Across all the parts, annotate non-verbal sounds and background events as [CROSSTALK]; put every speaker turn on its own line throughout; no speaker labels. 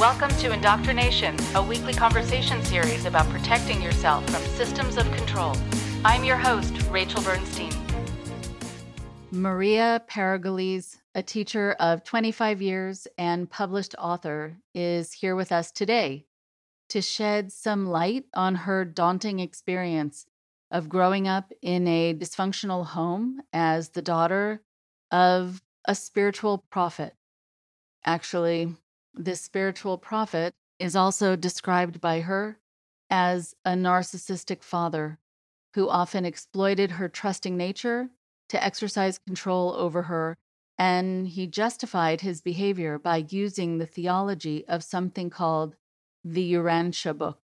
Welcome to Indoctrination, a weekly conversation series about protecting yourself from systems of control. I'm your host, Rachel Bernstein.
Maria Paragoles, a teacher of 25 years and published author, is here with us today to shed some light on her daunting experience of growing up in a dysfunctional home as the daughter of a spiritual prophet. Actually, this spiritual prophet is also described by her as a narcissistic father who often exploited her trusting nature to exercise control over her, and he justified his behavior by using the theology of something called the Urantia book.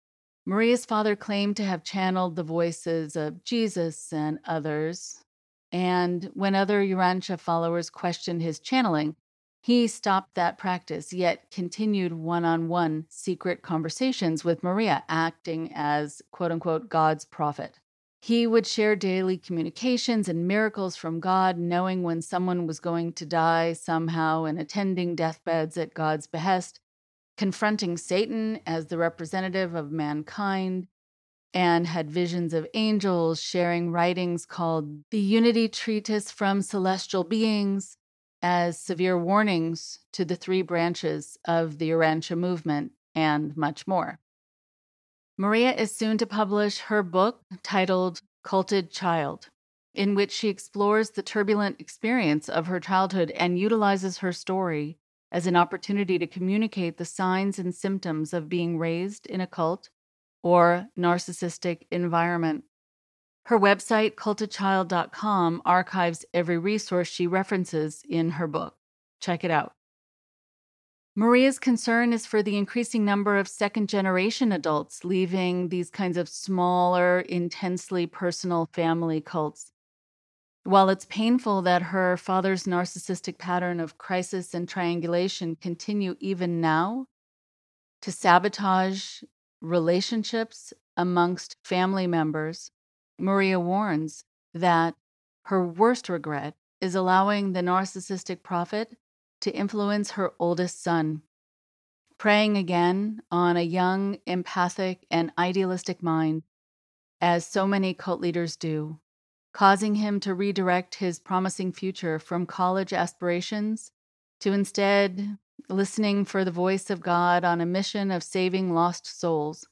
Maria's father claimed to have channeled the voices of Jesus and others, and when other Urantia followers questioned his channeling, he stopped that practice, yet continued one on one secret conversations with Maria, acting as quote unquote God's prophet. He would share daily communications and miracles from God, knowing when someone was going to die somehow and attending deathbeds at God's behest, confronting Satan as the representative of mankind, and had visions of angels sharing writings called the Unity Treatise from Celestial Beings as severe warnings to the three branches of the Urantia movement, and much more. Maria is soon to publish her book titled Culted Child, in which she explores the turbulent experience of her childhood and utilizes her story as an opportunity to communicate the signs and symptoms of being raised in a cult or narcissistic environment. Her website, cultedchild.com, archives every resource she references in her book. Check it out. Maria's concern is for the increasing number of second generation adults leaving these kinds of smaller, intensely personal family cults. While it's painful that her father's narcissistic pattern of crisis and triangulation continue even now to sabotage relationships amongst family members, Maria warns that her worst regret is allowing the narcissistic prophet to influence her oldest son. Preying again on a young, empathic, and idealistic mind, as so many cult leaders do, causing him to redirect his promising future from college aspirations to instead listening for the voice of God on a mission of saving lost souls.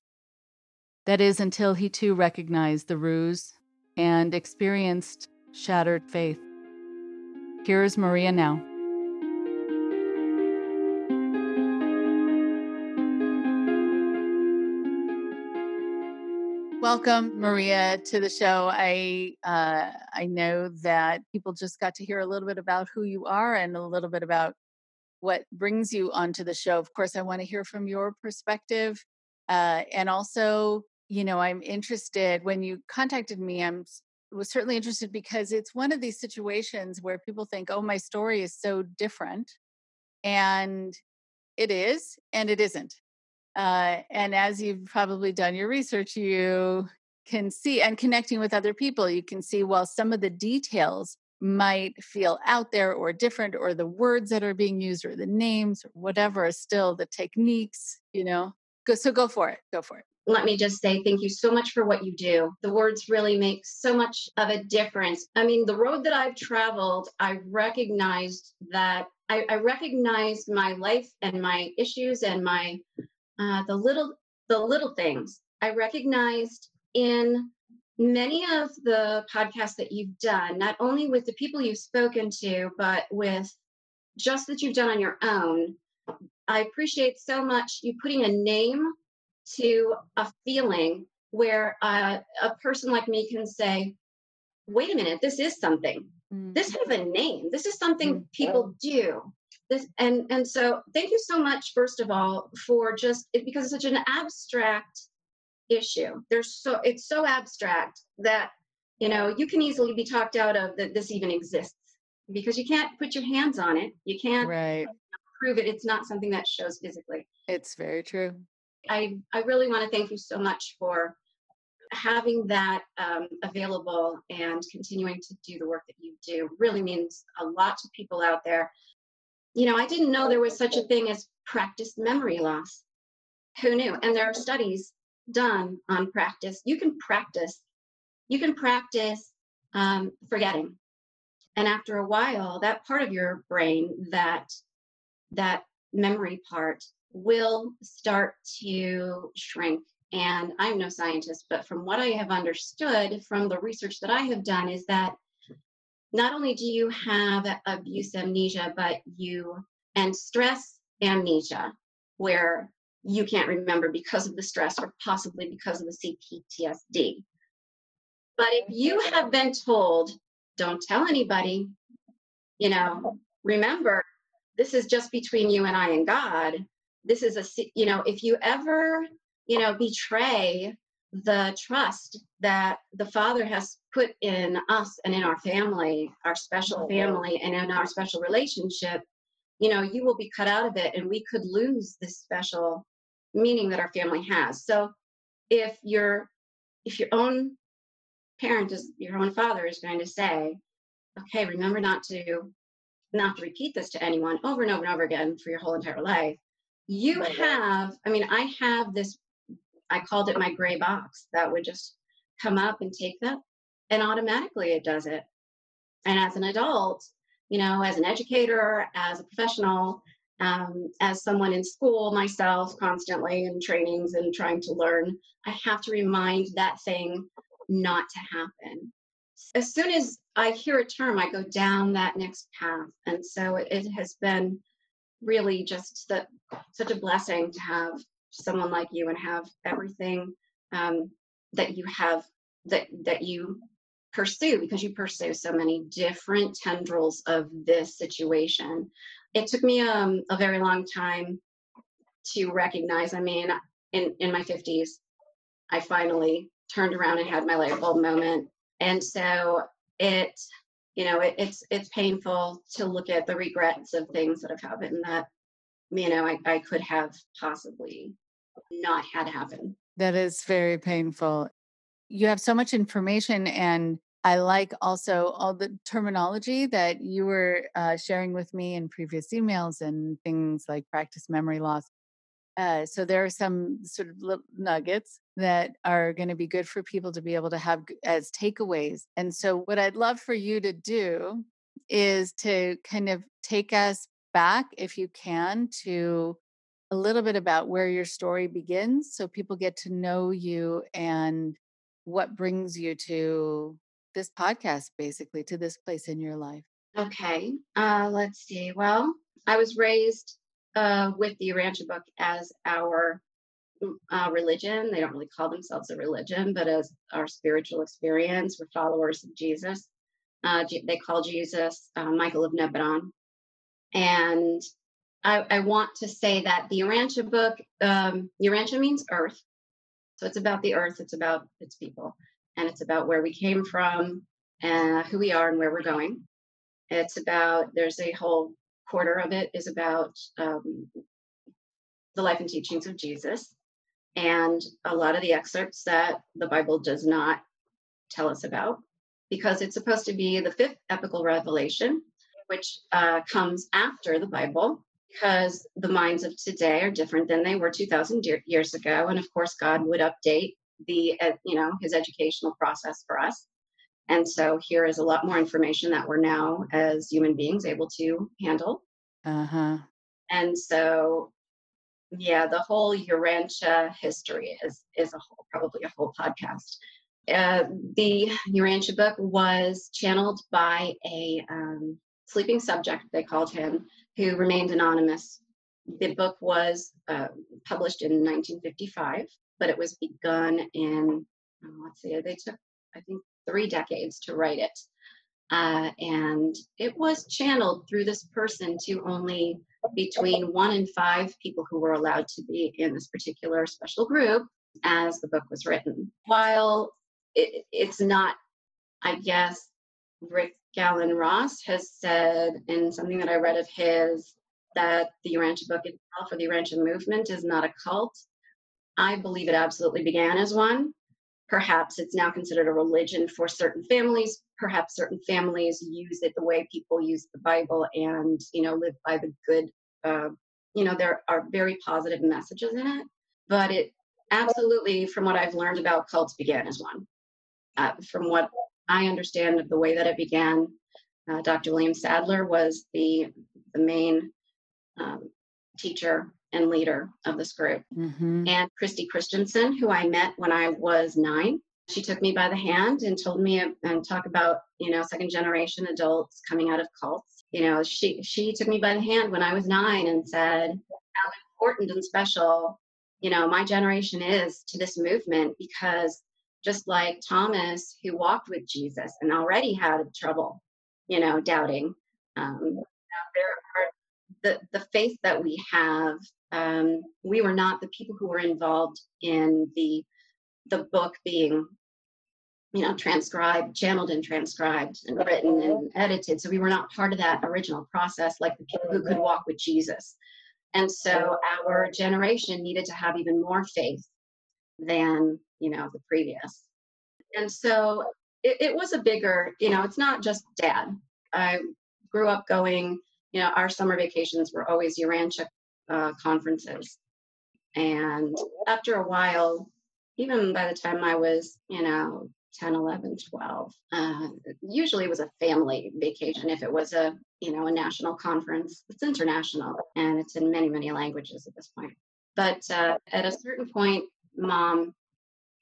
That is, until he too recognized the ruse and experienced shattered faith. Here is Maria now. Welcome, Maria, to the show. I uh, I know that people just got to hear a little bit about who you are and a little bit about what brings you onto the show. Of course, I want to hear from your perspective, uh, and also you know, I'm interested when you contacted me, I'm was certainly interested because it's one of these situations where people think, "Oh, my story is so different." And it is and it isn't. Uh, and as you've probably done your research, you can see and connecting with other people, you can see well some of the details might feel out there or different or the words that are being used or the names or whatever still the techniques, you know. Go so go for it. Go for it
let me just say thank you so much for what you do. The words really make so much of a difference. I mean, the road that I've traveled, I recognized that I, I recognized my life and my issues and my uh, the little the little things. I recognized in many of the podcasts that you've done, not only with the people you've spoken to, but with just that you've done on your own. I appreciate so much you putting a name to a feeling where uh, a person like me can say, wait a minute, this is something. Mm. This has a name. This is something mm. people do. This and and so thank you so much, first of all, for just because it's such an abstract issue. There's so it's so abstract that you know you can easily be talked out of that this even exists because you can't put your hands on it. You can't
right.
prove it. It's not something that shows physically.
It's very true.
I, I really want to thank you so much for having that um, available and continuing to do the work that you do really means a lot to people out there. you know, I didn't know there was such a thing as practice memory loss. Who knew? And there are studies done on practice. You can practice, you can practice um, forgetting. And after a while, that part of your brain, that that memory part, will start to shrink. And I'm no scientist, but from what I have understood from the research that I have done, is that not only do you have abuse amnesia, but you and stress amnesia, where you can't remember because of the stress or possibly because of the CPTSD. But if you have been told, don't tell anybody, you know, remember, this is just between you and I and God. This is a, you know, if you ever, you know, betray the trust that the Father has put in us and in our family, our special mm-hmm. family, and in our special relationship, you know, you will be cut out of it and we could lose this special meaning that our family has. So if your if your own parent is your own father is going to say, okay, remember not to not to repeat this to anyone over and over and over again for your whole entire life. You have, I mean, I have this I called it my gray box that would just come up and take that, and automatically it does it. And as an adult, you know, as an educator, as a professional, um, as someone in school myself, constantly in trainings and trying to learn, I have to remind that thing not to happen. As soon as I hear a term, I go down that next path. And so it, it has been really just that such a blessing to have someone like you and have everything um, that you have that that you pursue because you pursue so many different tendrils of this situation. It took me um, a very long time to recognize. I mean, in in my fifties, I finally turned around and had my light bulb moment, and so it you know it, it's it's painful to look at the regrets of things that have happened that you know I, I could have possibly not had happen.
That is very painful. You have so much information, and I like also all the terminology that you were uh, sharing with me in previous emails and things like practice memory loss. Uh, so there are some sort of little nuggets that are going to be good for people to be able to have as takeaways. And so, what I'd love for you to do is to kind of take us back, if you can, to a little bit about where your story begins so people get to know you and what brings you to this podcast, basically, to this place in your life.
Okay. Uh, let's see. Well, I was raised uh, with the Urantia book as our uh, religion. They don't really call themselves a religion, but as our spiritual experience. We're followers of Jesus. Uh, they call Jesus uh, Michael of Nebadon. And I, I, want to say that the Urantia book, um, Urantia means earth. So it's about the earth, it's about its people, and it's about where we came from, and who we are, and where we're going. It's about, there's a whole quarter of it is about um, the life and teachings of Jesus, and a lot of the excerpts that the Bible does not tell us about, because it's supposed to be the fifth epochal revelation, which uh, comes after the Bible because the minds of today are different than they were 2000 years ago and of course god would update the you know his educational process for us. And so here is a lot more information that we're now as human beings able to handle. Uh-huh. And so yeah the whole urantia history is is a whole probably a whole podcast uh, the urantia book was channeled by a um, sleeping subject they called him who remained anonymous. The book was uh, published in 1955, but it was begun in, oh, let's see, they took, I think, three decades to write it. Uh, and it was channeled through this person to only between one and five people who were allowed to be in this particular special group as the book was written. While it, it's not, I guess, Rick Alan Ross has said in something that I read of his that the Urantia book itself or the Urantia movement is not a cult. I believe it absolutely began as one, perhaps it's now considered a religion for certain families. Perhaps certain families use it the way people use the bible and you know live by the good uh, you know there are very positive messages in it. But it absolutely from what i've learned about cults began as one. Uh, from what i understand of the way that it began uh, dr william sadler was the the main um, teacher and leader of this group. Mm-hmm. And Christy Christensen, who I met when I was nine, she took me by the hand and told me and talk about you know second generation adults coming out of cults you know she she took me by the hand when i was nine and said how important and special you know my generation is to this movement because just like thomas who walked with jesus and already had trouble you know doubting um, there are the the faith that we have um, we were not the people who were involved in the the book being you know transcribed channeled and transcribed and written and edited. So we were not part of that original process like the people who could walk with jesus. And so our generation needed to have even more faith than you know the previous. And so it, it was a bigger you know it's not just dad. I grew up going you know our summer vacations were always urantia uh, conferences. And after a while, even by the time I was, you know, 10, 11, 12, uh, usually it was a family vacation. If it was a, you know, a national conference, it's international and it's in many, many languages at this point. But uh, at a certain point, mom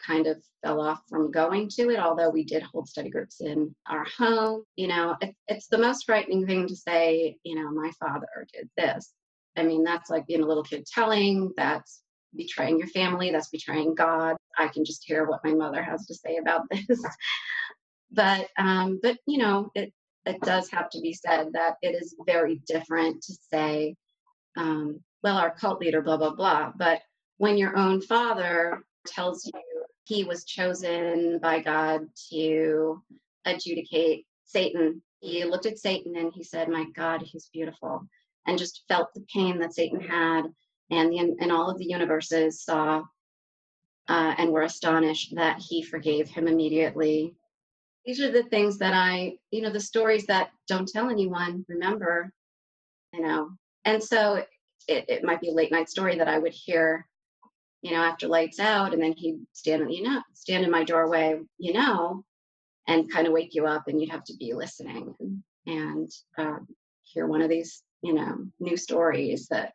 kind of fell off from going to it, although we did hold study groups in our home. You know, it, it's the most frightening thing to say, you know, my father did this. I mean, that's like being a little kid telling, that's betraying your family, that's betraying God. I can just hear what my mother has to say about [LAUGHS] this. but um, but you know, it it does have to be said that it is very different to say, um, well, our cult leader, blah, blah, blah. But when your own father tells you he was chosen by God to adjudicate Satan, he looked at Satan and he said, My God, he's beautiful and just felt the pain that Satan had, and the, and all of the universes saw uh, and were astonished that he forgave him immediately. These are the things that I, you know, the stories that don't tell anyone, remember, you know. And so it, it might be a late night story that I would hear, you know, after lights out, and then he'd stand, you know, stand in my doorway, you know, and kind of wake you up, and you'd have to be listening and, um, hear one of these you know new stories that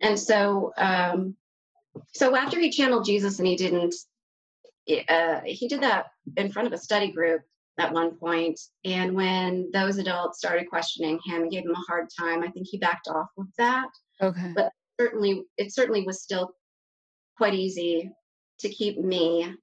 and so um so after he channeled jesus and he didn't uh, he did that in front of a study group at one point and when those adults started questioning him and gave him a hard time i think he backed off with that.
Okay.
But certainly it certainly was still quite easy to keep me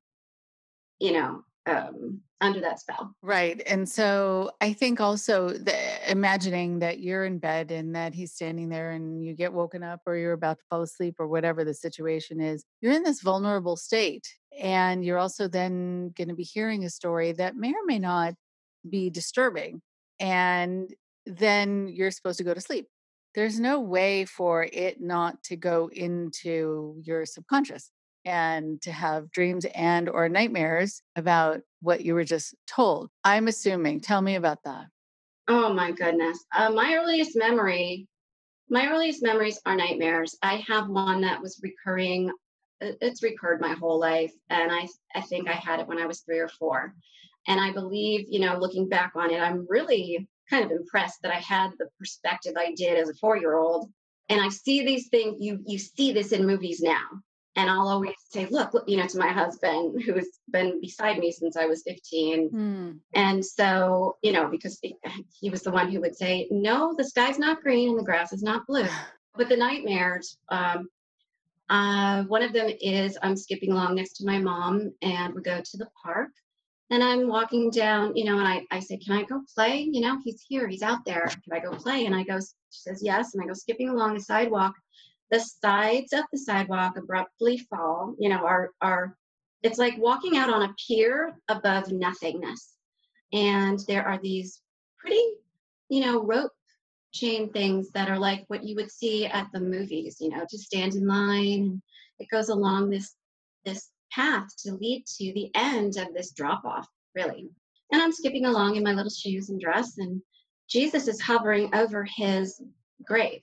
you know um, under that spell.
Right. And so I think also the, imagining that you're in bed and that he's standing there and you get woken up or you're about to fall asleep or whatever the situation is, you're in this vulnerable state. And you're also then going to be hearing a story that may or may not be disturbing. And then you're supposed to go to sleep. There's no way for it not to go into your subconscious and to have dreams and or nightmares about what you were just told i'm assuming tell me about that.
Oh my goodness. Uh, my earliest memory my earliest memories are nightmares. I have one that was recurring it's recurred my whole life and i i think i had it when i was three or four. And i believe you know looking back on it i'm really kind of impressed that i had the perspective i did as a four year old and i see these things you you see this in movies now and I'll always say, look, look, you know, to my husband who's been beside me since I was 15. Mm. And so, you know, because he was the one who would say, no, the sky's not green and the grass is not blue. [SIGHS] But the nightmares, um, uh, one of them is I'm skipping along next to my mom and we go to the park and I'm walking down, you know, and I, I say, Can I go play? You know, he's here, he's out there. Can I go play? And I go, she says, Yes. And I go skipping along the sidewalk the sides of the sidewalk abruptly fall, you know, are are it's like walking out on a pier above nothingness. And there are these pretty, you know, rope chain things that are like what you would see at the movies, you know, to stand in line. It goes along this this path to lead to the end of this drop off, really. And I'm skipping along in my little shoes and dress, and Jesus is hovering over his grave.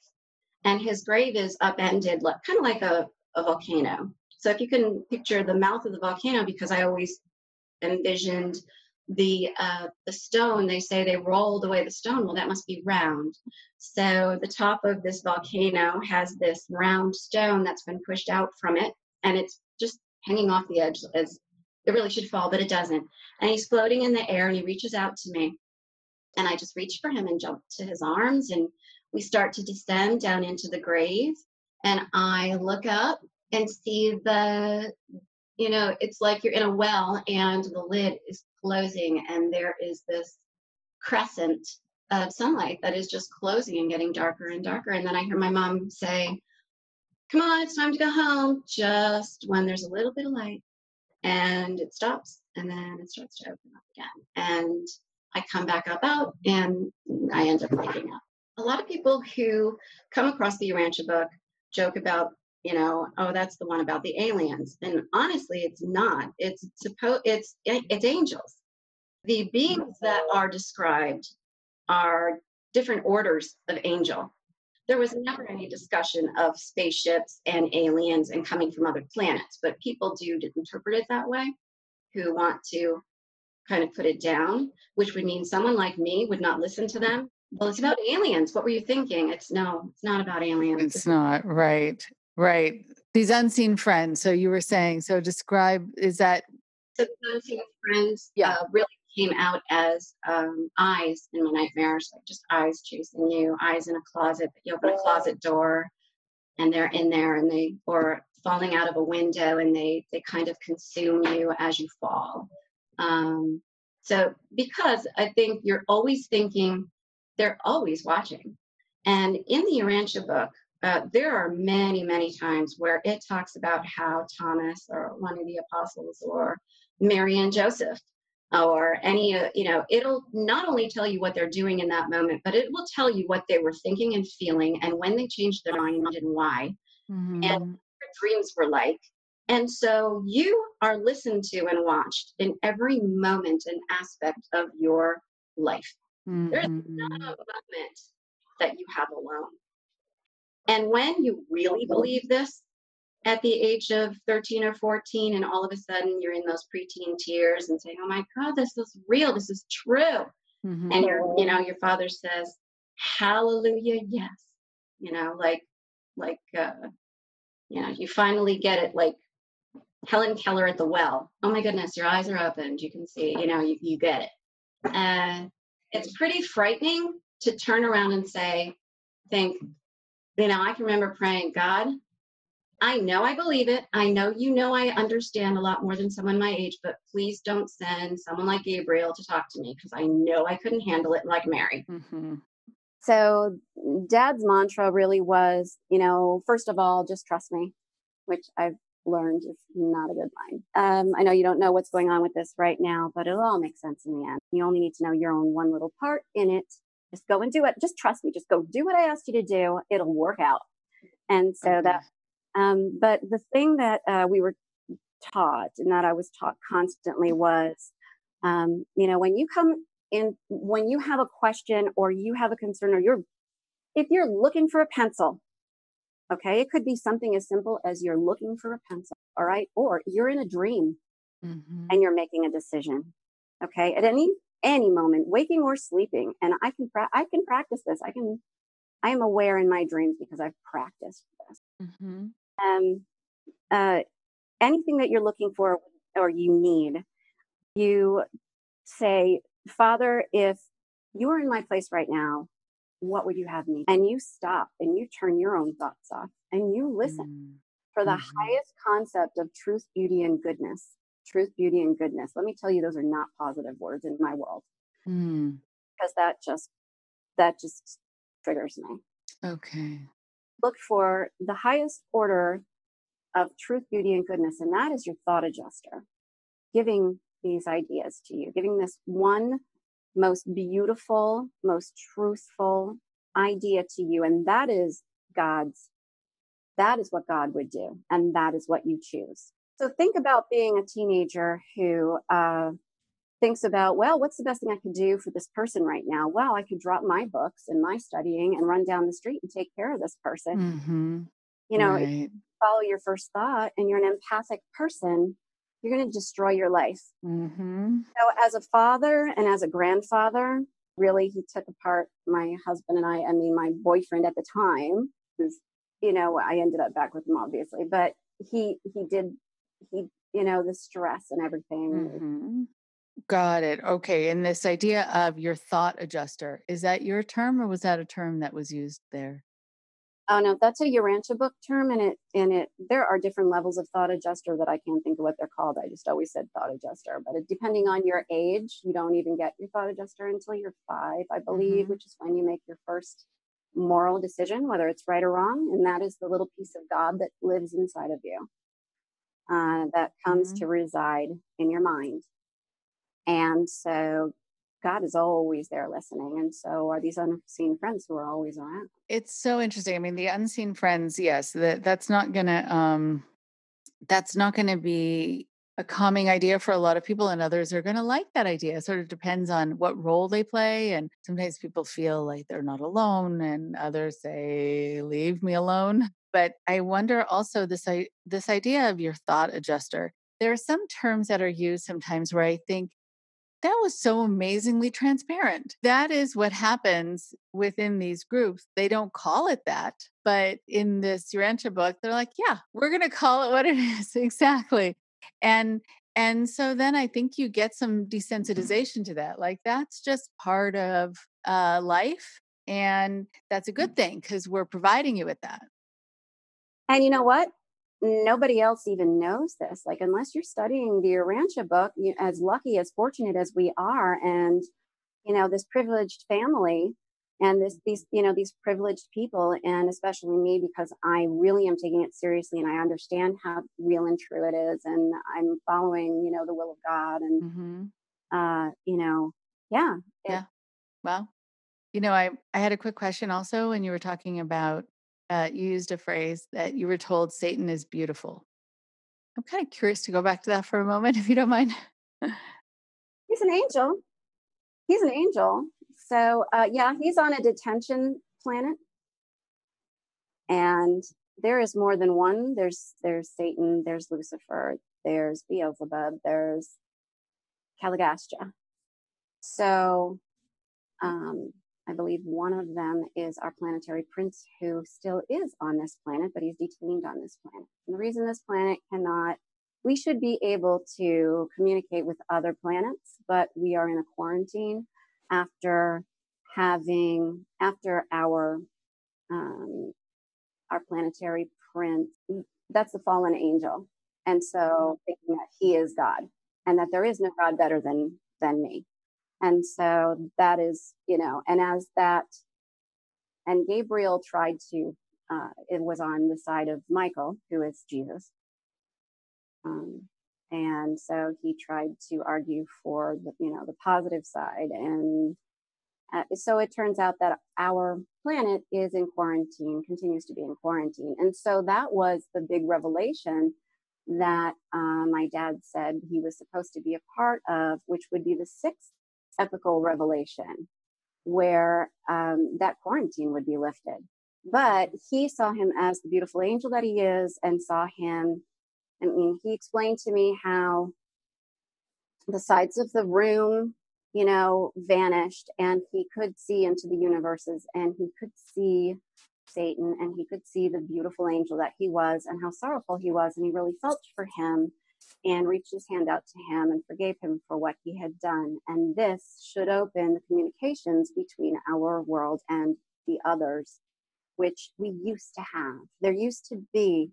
And his grave is upended, like, kind of like a, a volcano. So if you can picture the mouth of the volcano, because I always envisioned the uh, the stone, they say they rolled away the stone. Well, that must be round. So the top of this volcano has this round stone that's been pushed out from it, and it's just hanging off the edge as it really should fall, but it doesn't. And he's floating in the air, and he reaches out to me, and I just reach for him and jump to his arms, and we start to descend down into the grave. And I look up and see the you know, it's like you're in a well and the lid is closing and there is this crescent of sunlight that is just closing and getting darker and darker. And then I hear my mom say, Come on, it's time to go home, just when there's a little bit of light. And it stops and then it starts to open up again. And I come back up out and I end up waking up. A lot of people who come across the Urantia book joke about you know, oh, that's the one about the aliens. And honestly, it's not. It's supposed it's it's angels. The beings that are described are different orders of angel. There was never any discussion of spaceships and aliens and coming from other planets, but people do interpret it that way who want to kind of put it down, which would mean someone like me would not listen to them well, it's about aliens. What were you thinking? It's no, it's not about aliens.
It's not, right. Right. These unseen friends. So you were saying, so describe, is that?
So the unseen friends yeah. Uh, really came out as um, eyes in my nightmares, like just eyes chasing you, eyes in a closet. You open a closet door and they're in there and they, or falling out of a window and they, they kind of consume you as you fall. Um, so because I think you're always thinking, they're always watching. And in the Urantia book, uh, there are many, many times where it talks about how Thomas or one of the apostles or Mary and Joseph or any, uh, you know, it'll not only tell you what they're doing in that moment, but it will tell you what they were thinking and feeling and when they changed their mind and why mm-hmm. and their dreams were like. And so you are listened to and watched in every moment and aspect of your life. Mm-hmm. There's not a moment that you have alone. And when you really believe this at the age of 13 or 14, and all of a sudden you're in those preteen tears and saying, Oh my God, this is real, this is true. Mm-hmm. And your, you know, your father says, Hallelujah, yes. You know, like, like, uh, you know, you finally get it like Helen Keller at the well. Oh my goodness, your eyes are opened. You can see, you know, you, you get it. And it's pretty frightening to turn around and say, think, you know, I can remember praying, God, I know I believe it. I know you know I understand a lot more than someone my age, but please don't send someone like Gabriel to talk to me because I know I couldn't handle it like Mary. Mm-hmm.
So, dad's mantra really was, you know, first of all, just trust me, which I've learned is not a good line. Um, I know you don't know what's going on with this right now, but it'll all make sense in the end. You only need to know your own one little part in it just go and do it. Just trust me. Just go do what I asked you to do. It'll work out. And so okay. that, um, but the thing that uh, we were taught and that I was taught constantly was, um, you know, when you come in, when you have a question or you have a concern or you're, if you're looking for a pencil, okay, it could be something as simple as you're looking for a pencil, all right, or you're in a dream mm-hmm. and you're making a decision. Okay, at any any moment, waking or sleeping. And I can pra- I can practice this. I can I am aware in my dreams because I've practiced this. Mm-hmm. Um, uh, anything that you're looking for or you need, you say, Father, if you are in my place right now, what would you have me? And you stop and you turn your own thoughts off and you listen mm-hmm. for the mm-hmm. highest concept of truth, beauty, and goodness truth, beauty, and goodness. Let me tell you, those are not positive words in my world. Mm. Because that just that just triggers me.
Okay.
Look for the highest order of truth, beauty, and goodness, and that is your thought adjuster, giving these ideas to you, giving this one most beautiful, most truthful idea to you, and that is God's. That is what God would do, and that is what you choose.
So think about being a teenager who uh, thinks about, well, what's the best thing I could do for this person right now? Well, I could drop my books and my studying and run down the street and take care of this person.
Mm-hmm.
You know,
Right.
you follow your first thought and you're an empathic person, you're going to destroy your life.
Mm-hmm.
So, as a father and as a grandfather, really, he took apart my husband and I, I mean, my boyfriend at the time, who's, you know, I ended up back with him, obviously, but he, he did, he, you know, the stress and everything.
Mm-hmm. Got it. Okay. And this idea of your thought adjuster, is that your term or was that a term that was used there?
Oh no, that's a Urantia book term, and it and it there are different levels of thought adjuster that I can't think of what they're called. I just always said thought adjuster, but it, depending on your age, you don't even get your thought adjuster until you're five, I believe,
Mhm.
which is when you make your first moral decision, whether it's right or wrong, and that is the little piece of God that lives inside of you, uh, that comes
Mhm.
to reside in your mind, and so. God is always there listening, and so are these unseen friends who are always around.
It's so interesting. I mean, the unseen friends, yes, that that's not gonna um that's not gonna be a calming idea for a lot of people, and others are gonna like that idea. It sort of depends on what role they play. And sometimes people feel like they're not alone, and others say, leave me alone. But I wonder also this this idea of your thought adjuster. There are some terms that are used sometimes where I think that was so amazingly transparent. That is what happens within these groups. They don't call it that, but in this Urantia book, they're like, yeah, we're going to call it what it [LAUGHS] is exactly. And and so then I think you get some desensitization to that. Like that's just part of uh, life, and that's a good thing because we're providing you with that.
And you know what? Nobody else even knows this. Like, unless you're studying the Urantia book, you, as lucky, as fortunate as we are, and you know this privileged family, and this these you know these privileged people, and especially me because I really am taking it seriously, and I understand how real and true it is, and I'm following you know the will of God, and
hmm
uh, you know, yeah,
Yeah. Well, you know, I I had a quick question also when you were talking about uh, you used a phrase that you were told Satan is beautiful. I'm kind of curious to go back to that for a moment, [LAUGHS] if you don't mind.
he's an angel. He's an angel. So uh, yeah, he's on a detention planet, and there is more than one. There's there's Satan. There's Lucifer. There's Beelzebub. There's Caligastia. So um, I believe one of them is our planetary prince, who still is on this planet, but he's detained on this planet. And the reason this planet cannot we should be able to communicate with other planets, but we are in a quarantine after having after our um, our planetary prince. That's the fallen angel, and so thinking that he is God and that there is no God better than than me, and so that is you know, and as that, and Gabriel tried to. Uh, it was on the side of Michael, who is Jesus, um, and so he tried to argue for the you know the positive side and uh, so it turns out that our planet is in quarantine continues to be in quarantine and so that was the big revelation that uh, my dad said he was supposed to be a part of which would be the sixth epochal revelation where um, that quarantine would be lifted but he saw him as the beautiful angel that he is and saw him I mean, he explained to me how the sides of the room, you know, vanished and he could see into the universes and he could see Satan and he could see the beautiful angel that he was and how sorrowful he was. And he really felt for him and reached his hand out to him and forgave him for what he had done. And this should open the communications between our world and the others, which we used to have. There used to be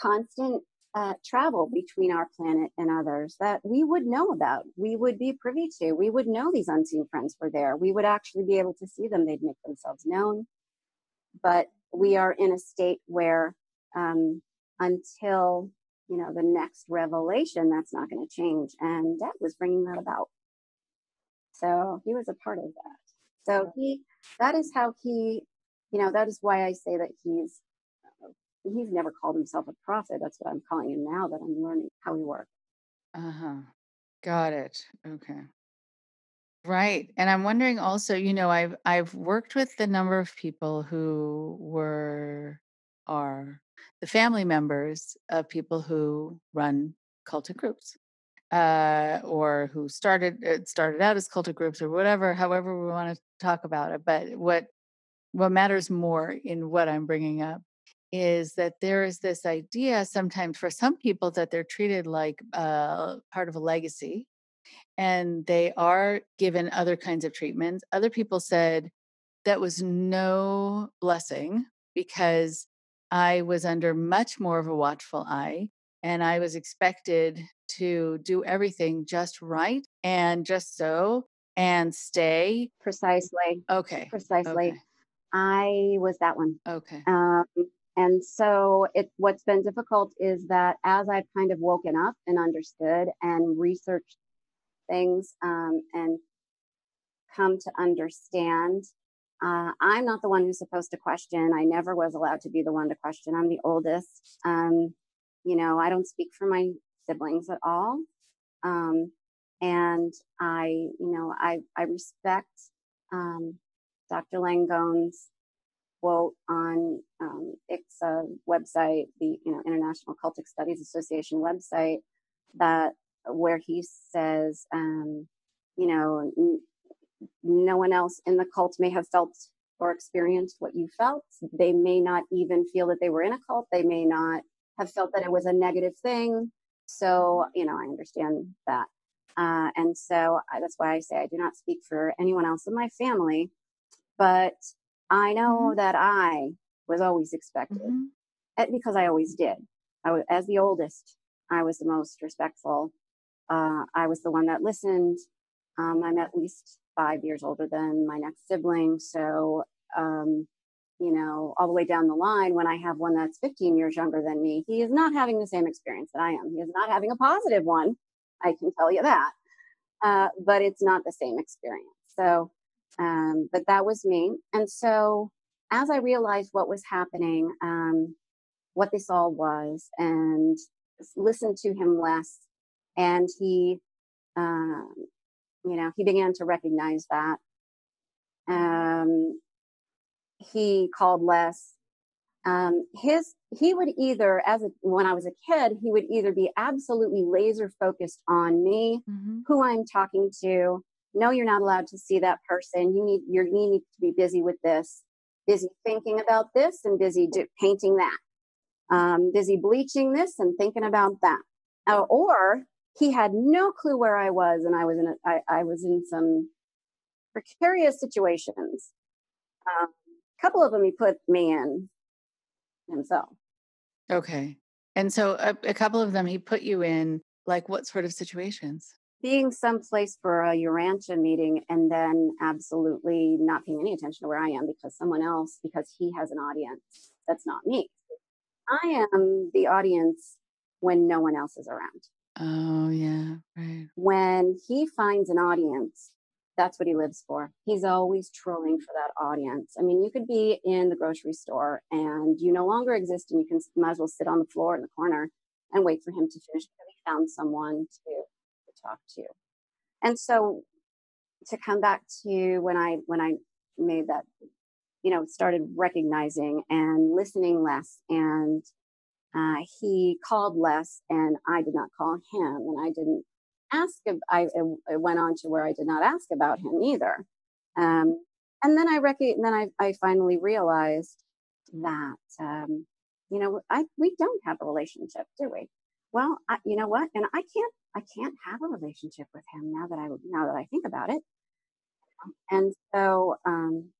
constant uh, travel between our planet and others that we would know about. We would be privy to. We would know these unseen friends were there. We would actually be able to see them. They'd make themselves known. But we are in a state where um, until you know the next revelation, that's not going to change. And Dad was bringing that about. So he was a part of that. So he, that is how he, you know, that is why I say that he's he's never called himself a prophet. That's what I'm calling him now that I'm learning how he works.
Uh huh. Got it. Okay. Right. And I'm wondering also, you know, I've I've worked with the number of people who were are the family members of people who run cultic groups. Uh, or who started it started out as cultic groups or whatever, however we want to talk about it. But what what matters more in what I'm bringing up is that there is this idea sometimes for some people that they're treated like uh, part of a legacy and they are given other kinds of treatments. Other people said that was no blessing because I was under much more of a watchful eye and I was expected to do everything just right and just so and stay.
Precisely.
Okay.
Precisely.
Okay.
I was that one.
Okay.
Um, and so it what's been difficult is that as I've kind of woken up and understood and researched things um, and come to understand, uh, I'm not the one who's supposed to question. I never was allowed to be the one to question. I'm the oldest. Um, you know, I don't speak for my siblings at all. Um, and I, you know, I, I respect um, Dr. Langone's quote on um, ICSA website, the you know International Cultic Studies Association website, that where he says, um, you know, no one else in the cult may have felt or experienced what you felt. They may not even feel that they were in a cult. They may not have felt that it was a negative thing. So, you know, I understand that. Uh, and so I, that's why I say I do not speak for anyone else in my family, but I know
Mhm.
that I was always expected
Mhm.
eh, because I always did. I was, as the oldest, I was the most respectful. Uh, I was the one that listened. Um, I'm at least five years older than my next sibling. So, um, you know, all the way down the line, when I have one that's 15 years younger than me, he is not having the same experience that I am. He is not having a positive one. I can tell you that. Uh, but it's not the same experience. So, um, but that was me. And so, as I realized what was happening, um, what this all was, and listened to him less, and he, um, you know, he began to recognize that. Um, he called less. Um, his he would either, as a, when I was a kid, he would either be absolutely laser focused on me,
Mhm.
who I'm talking to. No, you're not allowed to see that person. You need you need to be busy with this, busy thinking about this, and busy do, painting that, um, busy bleaching this and thinking about that. Uh, or he had no clue where I was, and I was in a, I, I was in some precarious situations. A um, couple of them he put me in himself.
Okay. And so a, a couple of them he put you in like what sort of situations?
being someplace for a Urantia meeting and then absolutely not paying any attention to where I am because someone else, because he has an audience that's not me. I am the audience when no one else is around.
Oh yeah, right.
When he finds an audience, that's what he lives for. He's always trolling for that audience. I mean, you could be in the grocery store and you no longer exist and you can might as well sit on the floor in the corner and wait for him to finish until he found someone to talk to. And so to come back to when I when I made that, you know, started recognizing and listening less and uh, he called less and I did not call him and I didn't ask. I, I went on to where I did not ask about him either. Um, and then I rec- then I, I finally realized that, um, you know, I, we don't have a relationship, do we? Well, I, you know what? And I can't I can't have a relationship with him now that I now that I think about it. And so, um,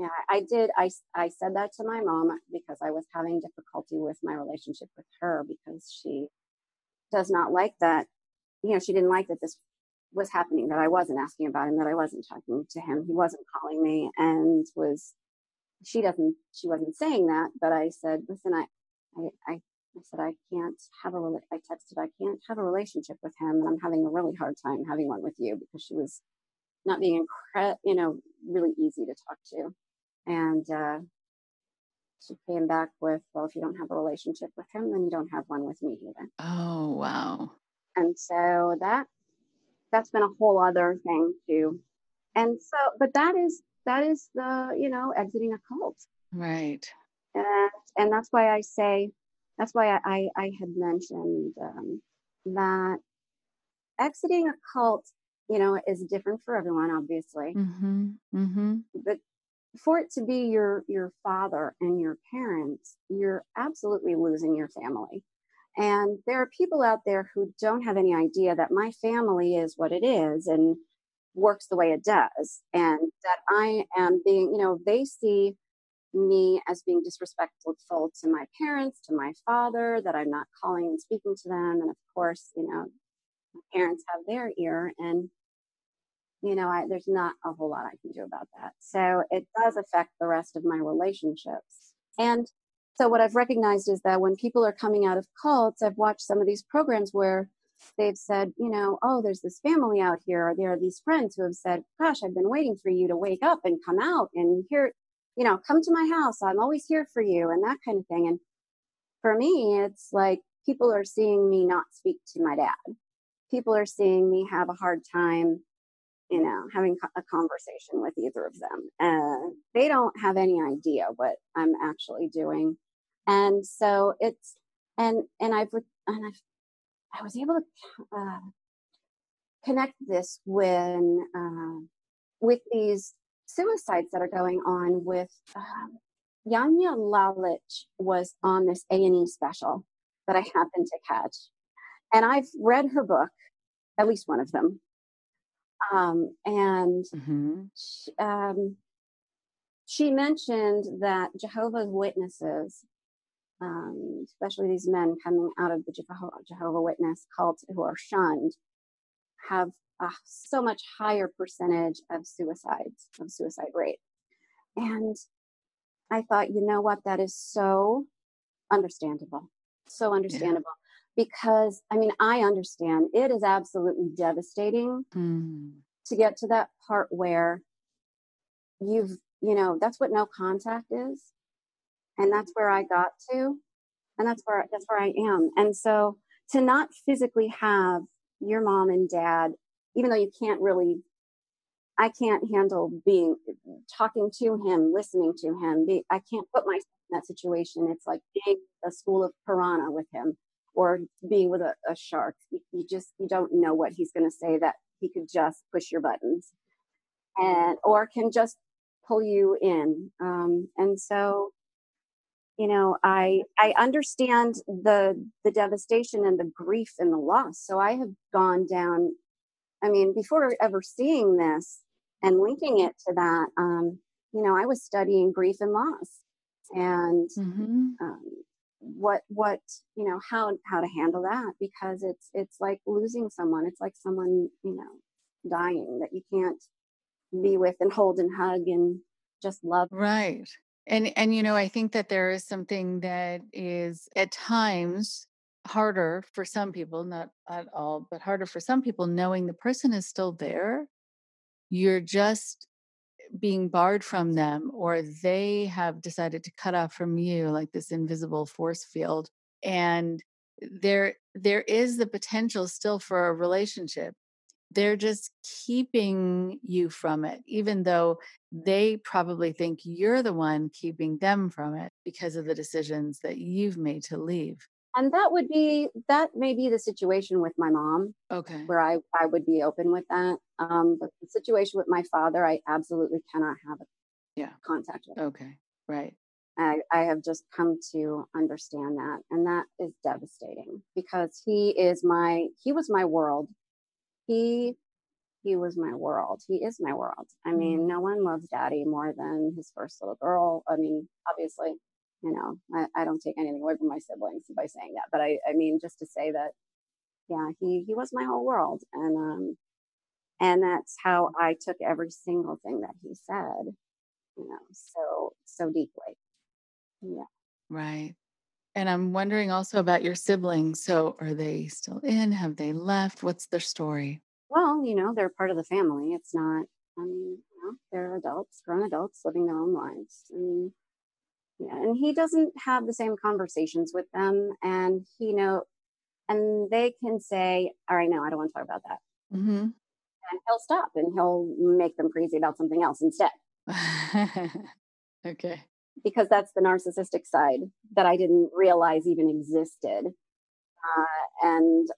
yeah, I did. I I said that to my mom because I was having difficulty with my relationship with her because she does not like that. You know, she didn't like that this was happening. That I wasn't asking about him. That I wasn't talking to him. He wasn't calling me, and was she doesn't. She wasn't saying that. But I said, listen, I I, I I said, I can't have a, I texted, I can't have a relationship with him. And I'm having a really hard time having one with you because she was not being, incre- you know, really easy to talk to. And, uh, she came back with, well, if you don't have a relationship with him, then you don't have one with me either.
Oh, wow.
And so that that's been a whole other thing too. And so, but that is that is the you know exiting a cult,
right?
And and that's why I say that's why I I, I had mentioned um, that exiting a cult, you know, is different for everyone, obviously.
Mm-hmm. Mm-hmm.
But for it to be your your father and your parents, you're absolutely losing your family. And there are people out there who don't have any idea that my family is what it is and works the way it does. And that I am being, you know, they see me as being disrespectful to my parents, to my father, that I'm not calling and speaking to them. And of course, you know, parents have their ear and you know I, there's not a whole lot i can do about that. So it does affect the rest of my relationships. And so what i've recognized is that when people are coming out of cults i've watched some of these programs where they've said you know oh there's this family out here or there are these friends who have said gosh i've been waiting for you to wake up and come out and here you know come to my house. I'm always here for you and that kind of thing. And for me it's like people are seeing me not speak to my dad. People are seeing me have a hard time you know having a conversation with either of them and they don't have any idea what i'm actually doing and so it's and and i've and i've i was able to uh, connect this when uh, with these suicides that are going on with um, Janja Lalich was on this A&E special that I happened to catch. And I've read her book, at least one of them. Um, and
mm-hmm.
she, um, she mentioned that Jehovah's Witnesses, um, especially these men coming out of the Jehovah, Jehovah Witness cult who are shunned, have a so much higher percentage of suicides, of suicide rate. And I thought, you know what, that is so understandable. So understandable because I mean, I understand it is absolutely devastating
mm.
to get to that part where you've, you know, that's what no contact is. And that's where I got to. And that's where that's where I am. And so to not physically have your mom and dad, even though you can't really I can't handle being talking to him, listening to him. Be, I can't put myself in that situation. It's like being a school of piranha with him or being with a, a shark. You, you, just you don't know what he's going to say that he could just push your buttons, and or can just pull you in. Um, and so, you know, I I understand the the devastation and the grief and the loss. So I have gone down. I mean, before ever seeing this and linking it to that, um, you know, I was studying grief and loss, and
mm-hmm.
um, what what you know how how to handle that because it's it's like losing someone. It's like someone you know dying that you can't be with and hold and hug and just love.
Right. And and you know i think that there is something that is at times harder for some people not at all but harder for some people knowing the person is still there. You're just being barred from them or they have decided to cut off from you like this invisible force field and there there is the potential still for a relationship. They're just keeping you from it even though they probably think you're the one keeping them from it because of the decisions that you've made to leave
and that would be that may be the situation with my mom
okay.
where i i would be open with that um but the situation with my father i absolutely cannot have a
yeah.
contact with.
Okay. Right.
I, I have just come to understand that and that is devastating because he is my he was my world. He he was my world. He is my world. I mean mm-hmm. no one loves daddy more than his first little girl. I mean obviously you know I, I don't take anything away from my siblings by saying that but i i mean just to say that yeah he he was my whole world and um and that's how i took every single thing that he said you know so so deeply. Yeah.
Right. And i'm wondering also about your siblings. So are they still in? Have they left? What's their story?
Well you know they're part of the family. It's not i mean you know they're adults grown adults living their own lives. I mean, and he doesn't have the same conversations with them and he know and they can say all right no i don't want to talk about that. Mm-hmm. and he'll stop and he'll make them crazy about something else instead. [LAUGHS]
Okay.
Because that's the narcissistic side that i didn't realize even existed. Uh, and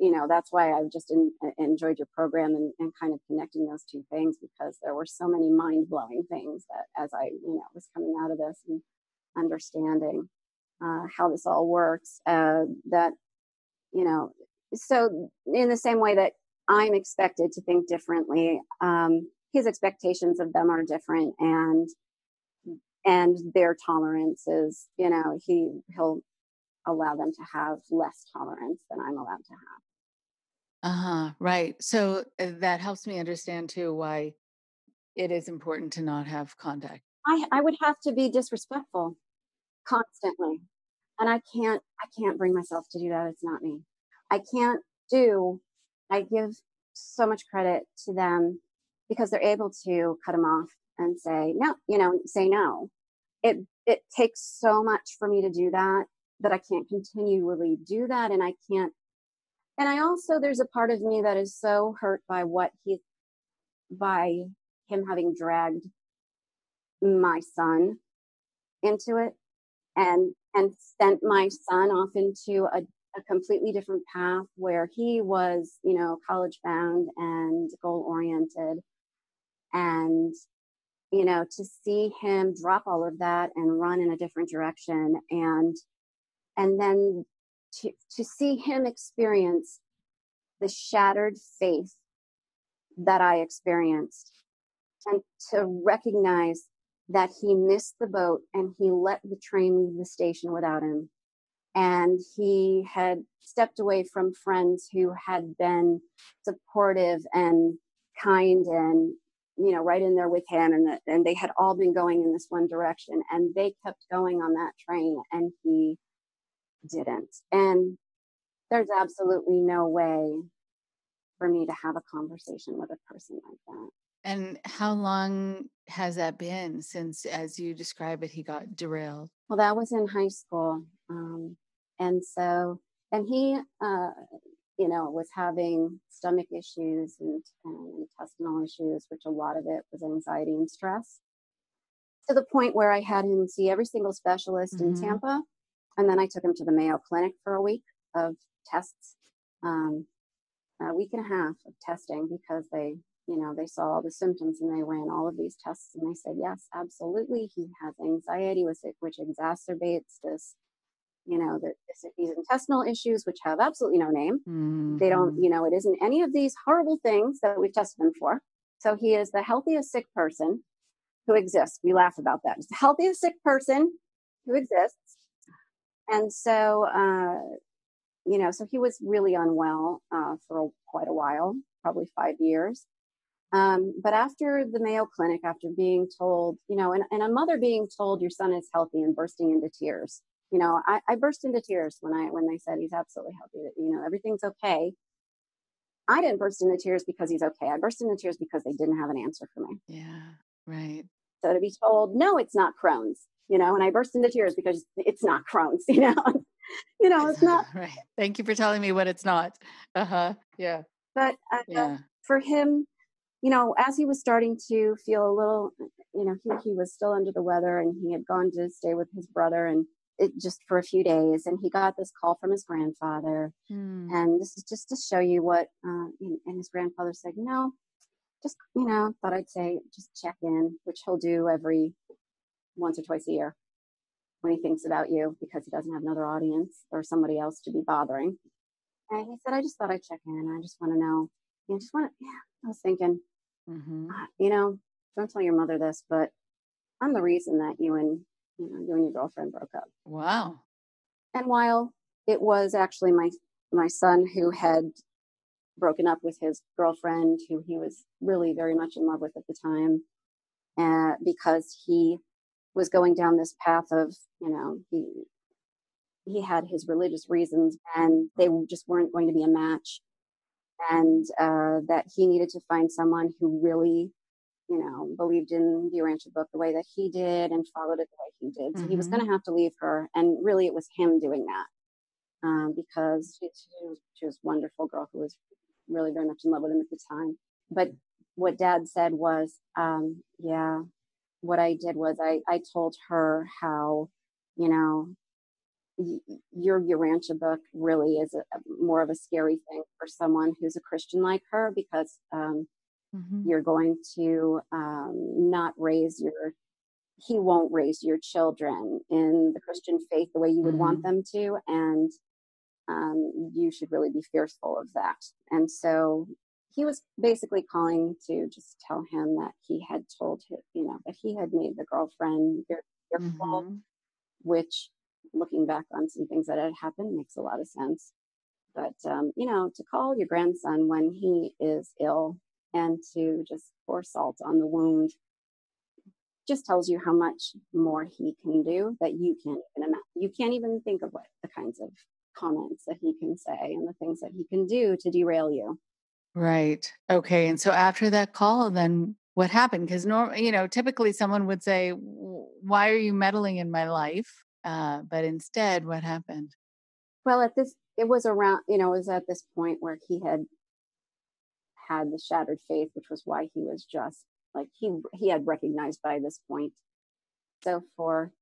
you know that's why i've just in, enjoyed your program and, and, kind of connecting those two things because there were so many mind-blowing things that as i you know was coming out of this and understanding uh, how this all works uh, that you know so in the same way that i'm expected to think differently um, his expectations of them are different and and their tolerance is you know he he'll allow them to have less tolerance than i'm allowed to have.
Uh-huh right. So uh, that helps me understand too why it is important to not have contact.
I i would have to be disrespectful constantly. And i can't i can't bring myself to do that it's not me. I can't do i give so much credit to them because they're able to cut them off and say no you know say no. It it takes so much for me to do that that i can't continually do that and i can't and i also there's a part of me that is so hurt by what he by him having dragged my son into it and and sent my son off into a, a completely different path where he was you know college bound and goal oriented. And you know to see him drop all of that and run in a different direction and and then to to see him experience the shattered faith that I experienced and to recognize that he missed the boat and he let the train leave the station without him. And he had stepped away from friends who had been supportive and kind and you know right in there with him and that and they had all been going in this one direction and they kept going on that train and he didn't and there's absolutely no way for me to have a conversation with a person like that
and how long has that been since, as you describe it, he got derailed?
Well, that was in high school. Um, and so, and he, uh, you know, was having stomach issues and, and intestinal issues, which a lot of it was anxiety and stress to the point where I had him see every single specialist mm-hmm. in Tampa. And then I took him to the Mayo Clinic for a week of tests, um, a week and a half of testing because they you know, they saw all the symptoms and they ran all of these tests and they said, yes, absolutely, he has anxiety, which exacerbates this, you know, the, these intestinal issues, which have absolutely no name. Mm-hmm. They don't, mm-hmm. you know, it isn't any of these horrible things that we've tested him for. So he is the healthiest sick person who exists. We laugh about that. He's the healthiest sick person who exists. And so, uh, you know, so he was really unwell uh, for quite a while, probably five years. Um, but after the Mayo Clinic, after being told, you know, and, and a mother being told your son is healthy and bursting into tears, you know, I, I burst into tears when I when they said he's absolutely healthy, that you know everything's okay. I didn't burst into tears because he's okay. I burst into tears because they didn't have an answer for me.
Yeah, right.
So to be told, no, it's not Crohn's, you know, and I burst into tears because it's not Crohn's, [LAUGHS] you know, you know, it's not. [LAUGHS]
right. Thank you for telling me what it's not. Uh huh. Yeah.
But uh, yeah. for him, you know, as he was starting to feel a little, you know, he, he was still under the weather and he had gone to stay with his brother and it just for a few days. And he got this call from his grandfather. Hmm. And this is just to show you what, uh, and his grandfather said, no just, you know, thought I'd say, just check in, which he'll do every once or twice a year when he thinks about you because he doesn't have another audience or somebody else to be bothering. And he said, I just thought I'd check in. I just want to know. You just want to, yeah, I was thinking, Mm-hmm. You know, don't tell your mother this, but I'm the reason that you and you know you and your girlfriend broke up.
Wow.
And while it was actually my my son who had broken up with his girlfriend, who he was really very much in love with at the time, uh, because he was going down this path of you know he he had his religious reasons and they just weren't going to be a match and uh, that he needed to find someone who really you know, believed in the Urantia book the way that he did and followed it the way he did. So mm-hmm. he was mm-hmm. going to have to leave her. And really, it was him doing that um, because she, she, was, she was a wonderful girl who was really very much in love with him at the time. But what dad said was, um, yeah, what I did was I, I told her how, you know, your Urantia book really is a, more of a scary thing for someone who's a Christian like her because um, mm-hmm. you're going to um, not raise your he won't raise your children in the Christian faith the way you would mm-hmm. want them to, and um, you should really be fearful of that. And so he was basically calling to just tell him that he had told him, you know, that he had made the girlfriend very fearful, mm-hmm. which looking back on some things that had happened makes a lot of sense. But, um, you know, to call your grandson when he is ill and to just pour salt on the wound just tells you how much more he can do that you can't even imagine. You can't even think of what the kinds of comments that he can say and the things that he can do to derail you.
Right. Okay. And so after that call, then what happened? Because norm, you know, typically someone would say, "Why are you meddling in my life?" Uh, but instead, what happened?
Well, at this, it was around, you know, it was at this point where he had had the shattered faith, which was why he was just like he he had recognized by this point. So for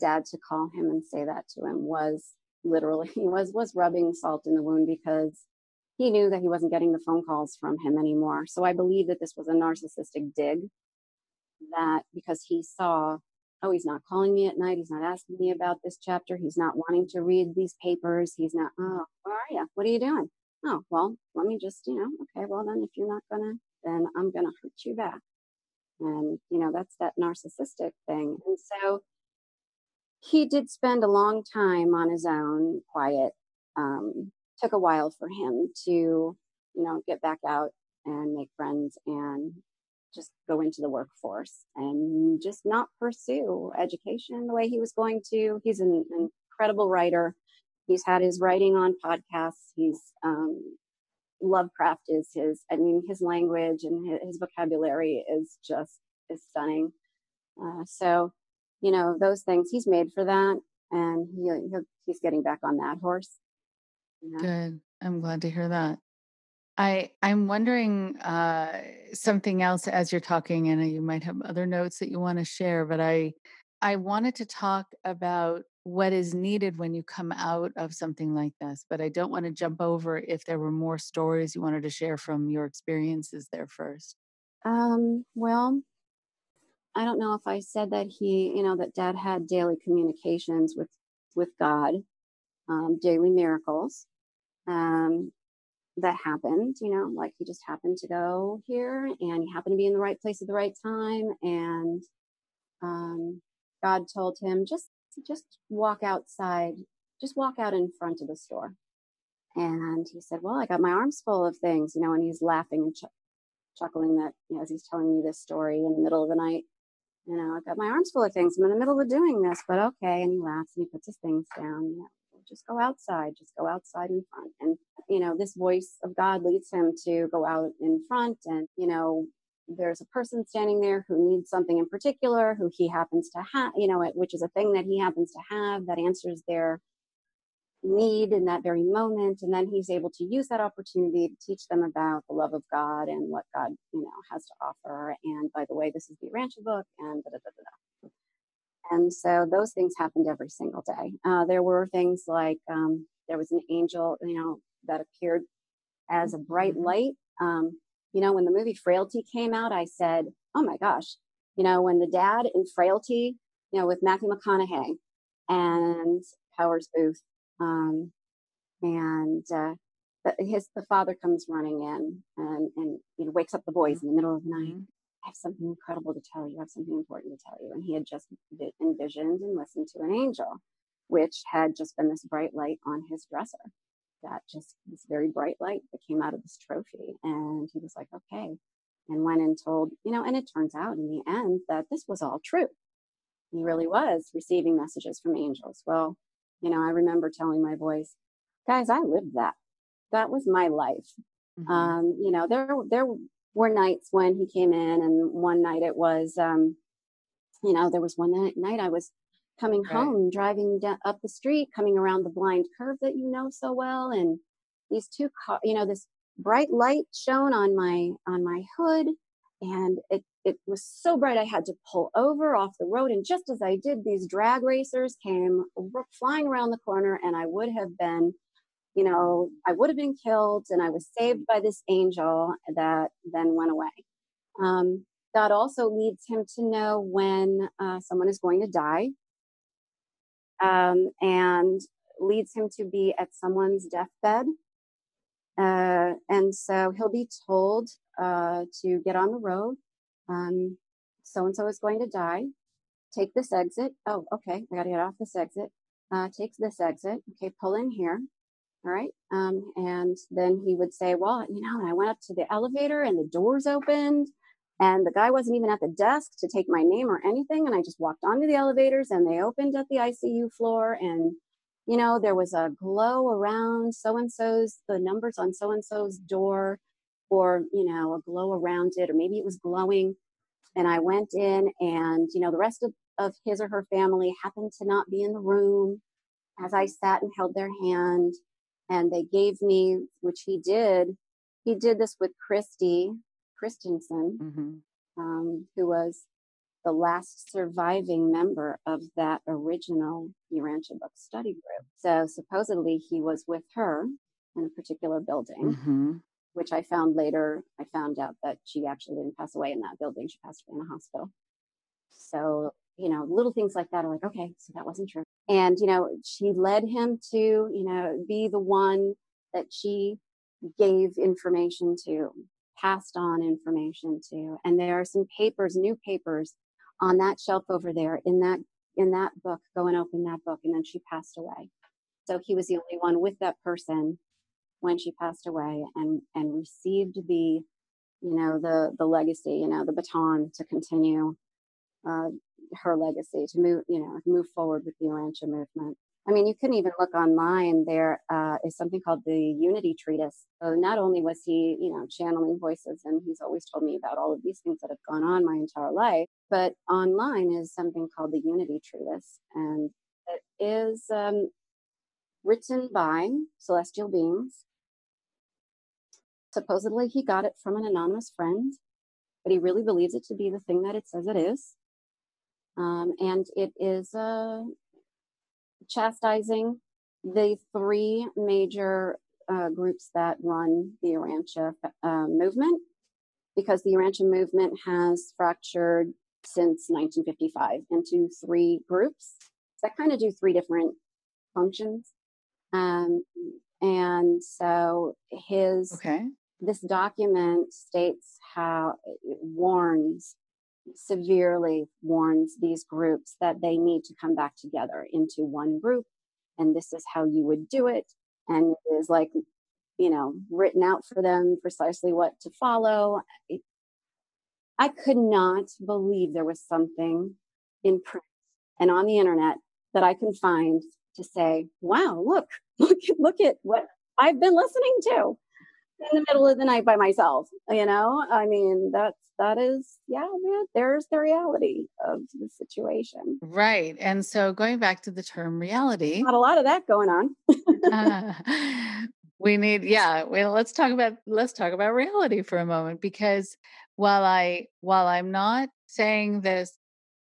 dad to call him and say that to him was literally [LAUGHS] he was was rubbing salt in the wound because he knew that he wasn't getting the phone calls from him anymore. So I believe that this was a narcissistic dig that because he saw oh, he's not calling me at night. He's not asking me about this chapter. He's not wanting to read these papers. He's not, oh, where are you? What are you doing? Oh, well, let me just, you know, okay, well, then if you're not going to, then I'm going to hurt you back. And, you know, that's that narcissistic thing. And so he did spend a long time on his own, quiet. Um, took a while for him to, you know, get back out and make friends and just go into the workforce and just not pursue education the way he was going to. He's an, incredible writer. He's had his writing on podcasts. He's um, Lovecraft is his. I mean, his language and his, his vocabulary is just is stunning. Uh, so, you know, those things he's made for that, and he, he's getting back on that horse.
Good. I'm glad to hear that. I I'm wondering uh, something else as you're talking, and you might have other notes that you want to share. But I I wanted to talk about what is needed when you come out of something like this. But I don't want to jump over if there were more stories you wanted to share from your experiences there first.
Um, well, I don't know if I said that he, you know, that Dad had daily communications with with God, um, daily miracles. Um, that happened, you know, like he just happened to go here and he happened to be in the right place at the right time. And um, God told him, just, just walk outside, just walk out in front of the store. And he said, well, I got my arms full of things, you know, and he's laughing and ch- chuckling that, you know, as he's telling me this story in the middle of the night. You know, I've got my arms full of things. I'm in the middle of doing this, but okay. And he laughs and he puts his things down. You know, just go outside, just go outside in front. And, you know, this voice of God leads him to go out in front. And, you know, there's a person standing there who needs something in particular, who he happens to have, you know, which is a thing that he happens to have that answers their need in that very moment. And then he's able to use that opportunity to teach them about the love of God and what God, you know, has to offer. And by the way, this is the Urantia book and da da da. And so those things happened every single day. Uh, there were things like um, there was an angel, you know, that appeared as a bright mm-hmm. light. Um, you know, when the movie Frailty came out, I said, oh my gosh, you know, when the dad in Frailty, you know, with Matthew McConaughey and Powers Boothe, um, and uh, his the father comes running in and and you know wakes up the boys in the middle of the night mm-hmm. I have something incredible to tell you. I have something important to tell you. And he had just envisioned and listened to an angel, which had just been this bright light on his dresser. That just this very bright light that came out of this trophy. And he was like, okay. And went and told, you know, and it turns out in the end that this was all true. He really was receiving messages from angels. Well, you know, I remember telling my boys, guys, I lived that. That was my life. Mm-hmm. Um, you know, there there were nights when he came in, and one night it was, um, you know, there was one night, night I was coming
Right.
home, driving down, up the street, coming around the blind curve that you know so well, and these two car, you know, this bright light shone on my on my hood, and it it was so bright I had to pull over off the road. And just as I did, these drag racers came flying around the corner, and I would have been, you know, I would have been killed, and I was saved by this angel that then went away. Um, God also leads him to know when uh, someone is going to die um, and leads him to be at someone's deathbed. Uh, and so he'll be told uh, to get on the road. So and so is going to die. Take this exit. Oh, okay. I got to get off this exit. Uh, take this exit. Okay, pull in here. All right. Um, and then he would say, Well, you know, I went up to the elevator and the doors opened and the guy wasn't even at the desk to take my name or anything. And I just walked onto the elevators and they opened at the ICU floor. And, you know, there was a glow around so and so's, the numbers on so and so's door, or, you know, a glow around it, or maybe it was glowing. And I went in and, you know, the rest of, of his or her family happened to not be in the room as I sat and held their hand. And they gave me, which he did, he did this with Christy Christensen,
hmm
um, who was the last surviving member of that original Urantia book study group. So supposedly he was with her in a particular building,
hmm
which I found later. I found out that she actually didn't pass away in that building. She passed away in a hospital. So, you know, little things like that are like, okay, so that wasn't true. And, you know, she led him to, you know, be the one that she gave information to, passed on information to. And there are some papers, new papers on that shelf over there in that in that book. Go and open that book. And then she passed away. So he was the only one with that person when she passed away and and received the you know the the legacy you know the baton to continue uh, her legacy to move you know move forward with the Urantia movement. I mean you couldn't even look online There uh, is something called the unity treatise. So not only was he you know channeling voices and he's always told me about all of these things that have gone on my entire life but online is something called the unity treatise. And it is um, written by celestial beings. Supposedly, he got it from an anonymous friend, but he really believes it to be the thing that it says it is. Um, and it is uh, chastising the three major uh, groups that run the Urantia uh, movement, because the Urantia movement has fractured since 1955 into three groups that kind of do three different functions. Um, and so his
Okay.
this document states how it warns severely warns these groups that they need to come back together into one group and this is how you would do it. And it is like you know written out for them precisely what to follow. It- i could not believe there was something in print and on the internet that i can find to say wow look [LAUGHS] look look at what i've been listening to in the middle of the night by myself you know i mean that's that is yeah man there's the reality of the situation
Right. And so going back to the term reality,
not a lot of that going on [LAUGHS]
we need yeah well let's talk about let's talk about reality for a moment because while i while i'm not saying this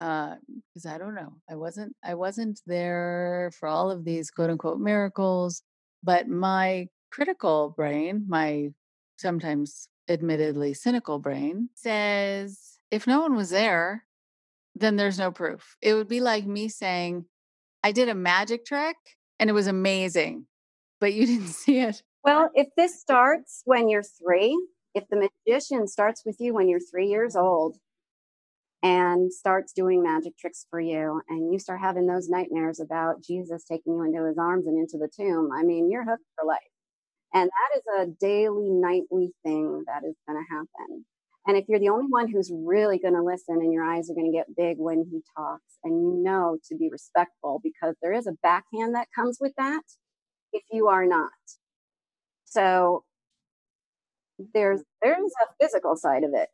uh because i don't know i wasn't i wasn't there for all of these quote unquote miracles but my critical brain my sometimes admittedly cynical brain says if no one was there then there's no proof. It would be like me saying i did a magic trick and it was amazing but you [LAUGHS] didn't see it.
Well if this starts when you're three if the magician starts with you when you're three years old and starts doing magic tricks for you and you start having those nightmares about jesus taking you into his arms and into the tomb i mean you're hooked for life and that is a daily nightly thing that is going to happen and if you're the only one who's really going to listen and your eyes are going to get big when he talks and you know to be respectful because there is a backhand that comes with that if you are not so there's there's a physical side of it.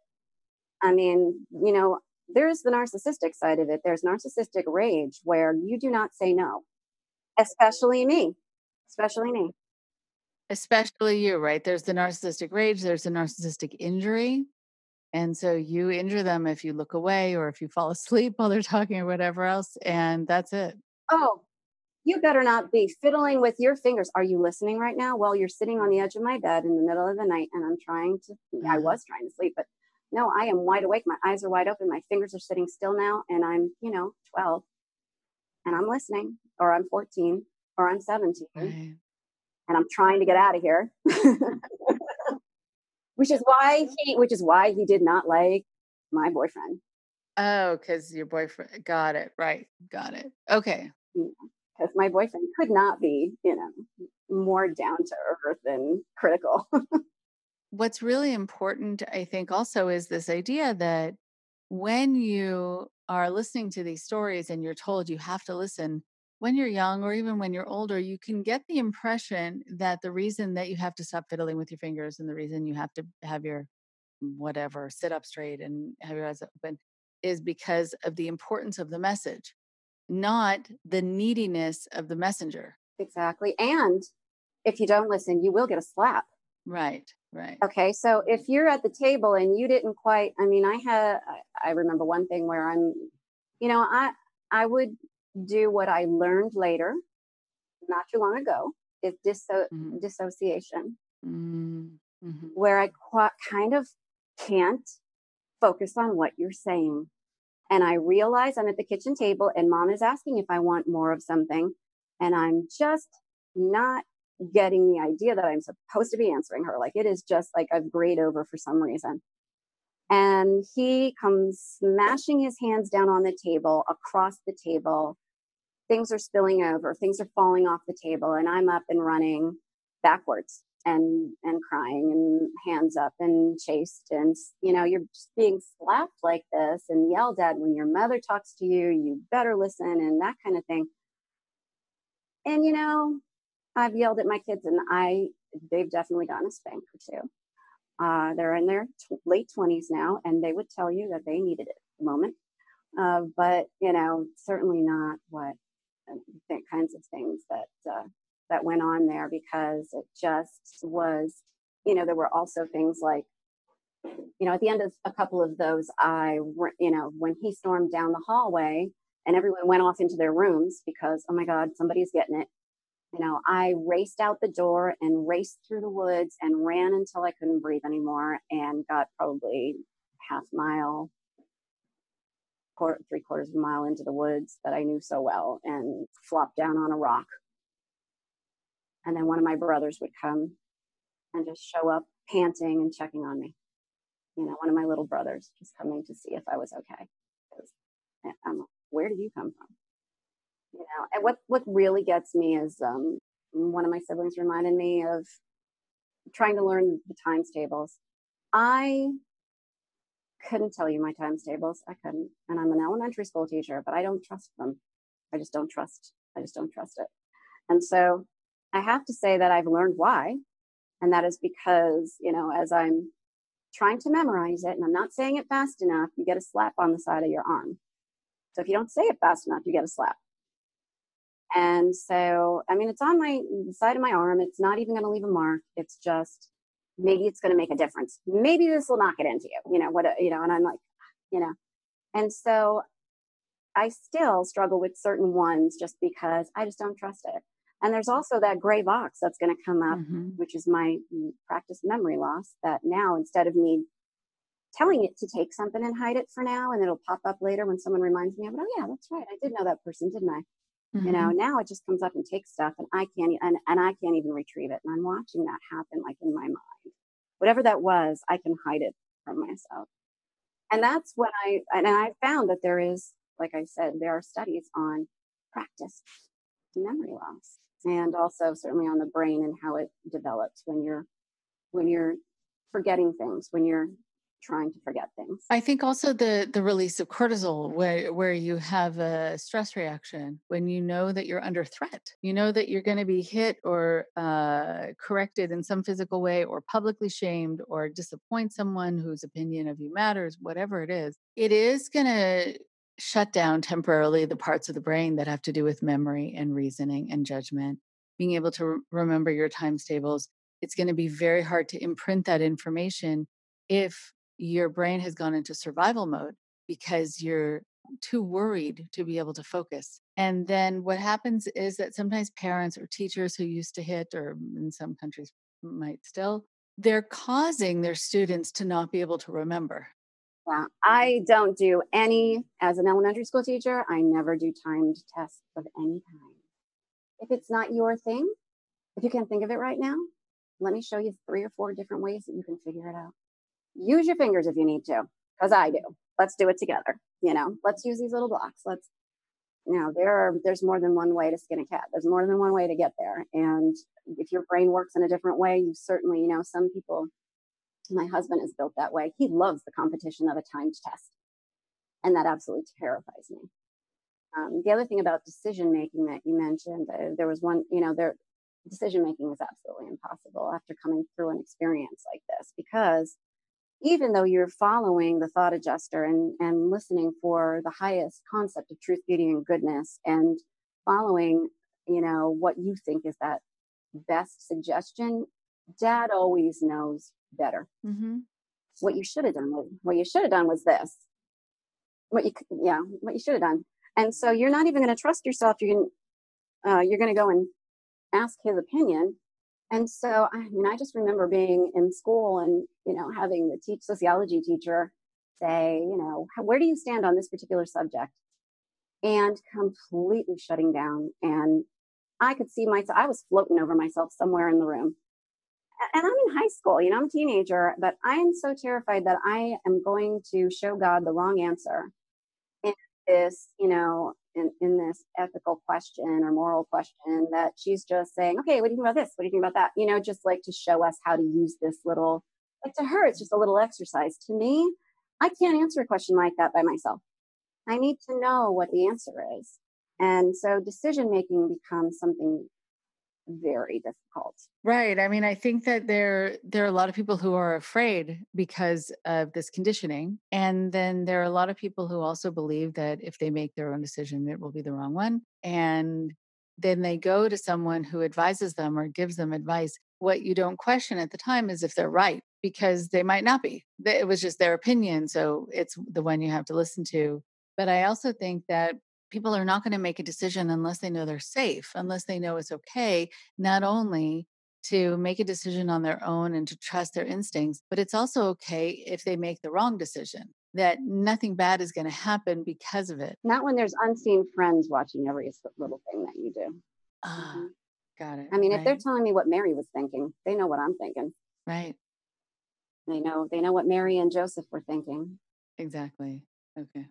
I mean, you know, there's the narcissistic side of it. There's narcissistic rage where you do not say no, especially me, especially me.
Especially you, right? There's the narcissistic rage, there's the narcissistic injury. And so you injure them if you look away or if you fall [LAUGHS] asleep while they're talking or whatever else. And that's it.
Oh, you better not be fiddling with your fingers. Are you listening right now? Well, you're sitting on the edge of my bed in the middle of the night and I'm trying to, I
Mhm.
was trying to sleep, but no, I am wide awake. My eyes are wide open. My fingers are sitting still now. And I'm, you know, 12 and I'm listening, or I'm 14, or I'm 17,
Right.
And I'm trying to get out of here. [LAUGHS] which is why he, which is why he did not like my boyfriend.
Oh, because your boyfriend got it. Right. Got it. Okay.
because my boyfriend could not be, you know, more down to earth and critical. [LAUGHS]
What's really important, I think, also is this idea that when you are listening to these stories and you're told you have to listen, when you're young or even when you're older, you can get the impression that the reason that you have to stop fiddling with your fingers and the reason you have to have your whatever sit up straight and have your eyes open is because of the importance of the message, not the neediness of the messenger.
exactly. And if you don't listen, you will get a slap.
Right, right.
Okay. So if you're at the table and you didn't quite, I mean, I had, I- remember one thing where I'm, you know, I, I would do what I learned later, not too long ago, is disso-
Mhm.
dissociation.
Mm, mhm.
where I qu- kind of can't focus on what you're saying. And I realize I'm at the kitchen table and mom is asking if I want more of something. And I'm just not getting the idea that I'm supposed to be answering her. Like it is just like I've grayed over for some reason. And he comes smashing his hands down on the table, across the table. Things are spilling over, things are falling off the table, and I'm up and running backwards and and crying and hands up and chased and you know you're just being slapped like this and yelled at when your mother talks to you you better listen and that kind of thing and you know i've yelled at my kids and i they've definitely gotten a spank or two uh, they're in their tw- late 20s now and they would tell you that they needed it at the moment uh, but you know certainly not what uh, the kinds of things that uh, that went on there because it just was, you know, there were also things like, you know, at the end of a couple of those, I, you know, when he stormed down the hallway and everyone went off into their rooms because, oh my God, somebody's getting it. You know, I raced out the door and raced through the woods and ran until I couldn't breathe anymore and got probably half mile, quarter, three quarters of a mile into the woods that I knew so well and flopped down on a rock and then one of my brothers would come and just show up panting and checking on me. You know, one of my little brothers just coming to see if I was okay. Eh, like, where did you come from? You know, and what what really gets me is um, one of my siblings reminded me of trying to learn the times tables. I couldn't tell you my times tables. I couldn't, and I'm an elementary school teacher, but I don't trust them. I just don't trust. I just don't trust it. And so I have to say that I've learned why. And that is because, you know, as I'm trying to memorize it and I'm not saying it fast enough, you get a slap on the side of your arm. So if you don't say it fast enough, you get a slap. And so, I mean, it's on my side of my arm. It's not even going to leave a mark. It's just maybe it's going to make a difference. Maybe this will knock it into you, you know, what, you know, and I'm like, [SIGHS] you know, and so I still struggle with certain ones just because I just don't trust it. And there's also that gray box that's going to come up,
Mhm.
which is my practice memory loss. That now, instead of me telling it to take something and hide it for now, and it'll pop up later when someone reminds me of it. Oh yeah, that's right. I did know that person, didn't I? You know,
Mhm.
now it just comes up and takes stuff, and I can't, and and I can't even retrieve it. And I'm watching that happen, like in my mind. Whatever that was, I can hide it from myself. And that's when I and I found that there is, like I said, there are studies on practice memory loss and also certainly on the brain and how it develops when you're when you're forgetting things when you're trying to forget things.
I think also the the release of cortisol where where you have a stress reaction when you know that you're under threat. You know that you're going to be hit or uh, corrected in some physical way or publicly shamed or disappoint someone whose opinion of you matters, whatever it is. It is going to shut down temporarily the parts of the brain that have to do with memory and reasoning and judgment. Being able to re- remember your times tables, it's going to be very hard to imprint that information if your brain has gone into survival mode because you're too worried to be able to focus. And then what happens is that sometimes parents or teachers who used to hit, or in some countries might still, they're causing their students to not be able to remember.
Yeah, I don't do any, as an elementary school teacher, I never do timed tests of any kind. If it's not your thing, if you can't think of it right now, let me show you three or four different ways that you can figure it out use your fingers if you need to, because I do. Let's do it together. You know, let's use these little blocks. Let's, you know, there are, there's more than one way to skin a cat. There's more than one way to get there. And if your brain works in a different way, you certainly, you know, some people, my husband is built that way. He loves the competition of a timed test. And that absolutely terrifies me. Um, the other thing about decision making that you mentioned, uh, there was one, you know, there, decision making is absolutely impossible after coming through an experience like this because even though you're following the thought adjuster and, and listening for the highest concept of truth, beauty, and goodness, and following, you know, what you think is that best suggestion, dad always knows better. Mm-hmm. What you should have done, what you should have done was this. What you, yeah, what you should have done. And so you're not even going to trust yourself. You're going, uh, you're going to go and ask his opinion and so, I mean, I just remember being in school and, you know, having the teach sociology teacher say, you know, where do you stand on this particular subject? And completely shutting down. And I could see myself, I was floating over myself somewhere in the room. And I'm in high school, you know, I'm a teenager, but I am so terrified that I am going to show God the wrong answer in this, you know, in, in this ethical question or moral question that she's just saying, okay, what do you think about this? What do you think about that? You know, just like to show us how to use this little, like to her, it's just a little exercise. To me, I can't answer a question like that by myself. I need to know what the answer is. And so decision making becomes something very difficult.
Right. I mean, I think that there there are a lot of people who are afraid because of this conditioning, and then there are a lot of people who also believe that if they make their own decision, it will be the wrong one, and then they go to someone who advises them or gives them advice. What you don't question at the time is if they're right, because they might not be. It was just their opinion, so it's the one you have to listen to. But I also think that people are not going to make a decision unless they know they're safe, unless they know it's okay, not only to make a decision on their own and to trust their instincts, but it's also okay if they make the wrong decision, that nothing bad is going to happen because of it.
Not when there's unseen friends watching every little thing that you do.
Ah, mm-hmm. got it.
I mean, right. if they're telling me what Mary was thinking, they know what I'm thinking.
Right.
They know they know what Mary and Joseph were thinking.
Exactly. Okay.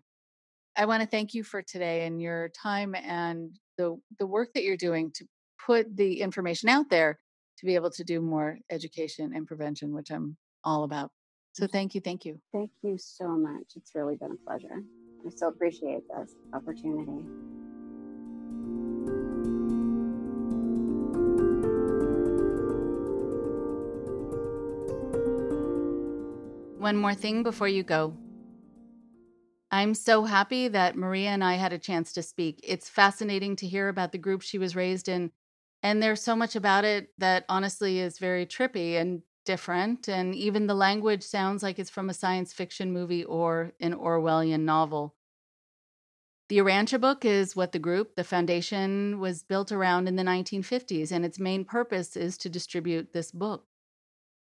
I want to thank you for today and your time and the the work that you're doing to put the information out there to be able to do more education and prevention, which I'm all about. So mm. thank you, thank you.
Thank you so much. It's really been a pleasure. I so appreciate this opportunity.
One more thing before you go. I'm so happy that Maria and I had a chance to speak. It's fascinating to hear about the group she was raised in. And there's so much about it that honestly is very trippy and different. And even the language sounds like it's from a science fiction movie or an Orwellian novel. The Urantia book is what the group, the foundation, was built around in the 1950s, and its main purpose is to distribute this book.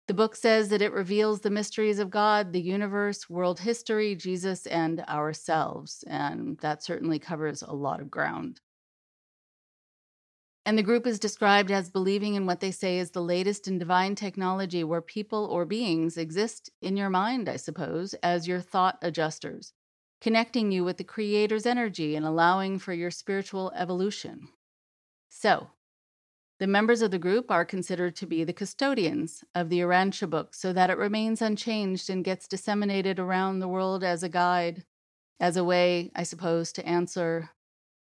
The book says that it reveals the mysteries of God, the universe, world history, Jesus, and ourselves. And that certainly covers a lot of ground. And the group is described as believing in what they say is the latest in divine technology, where people or beings exist in your mind, I suppose, as your thought adjusters, connecting you with the Creator's energy and allowing for your spiritual evolution. So, The members of the group are considered to be the custodians of the Urantia book so that it remains unchanged and gets disseminated around the world as a guide, as a way, I suppose, to answer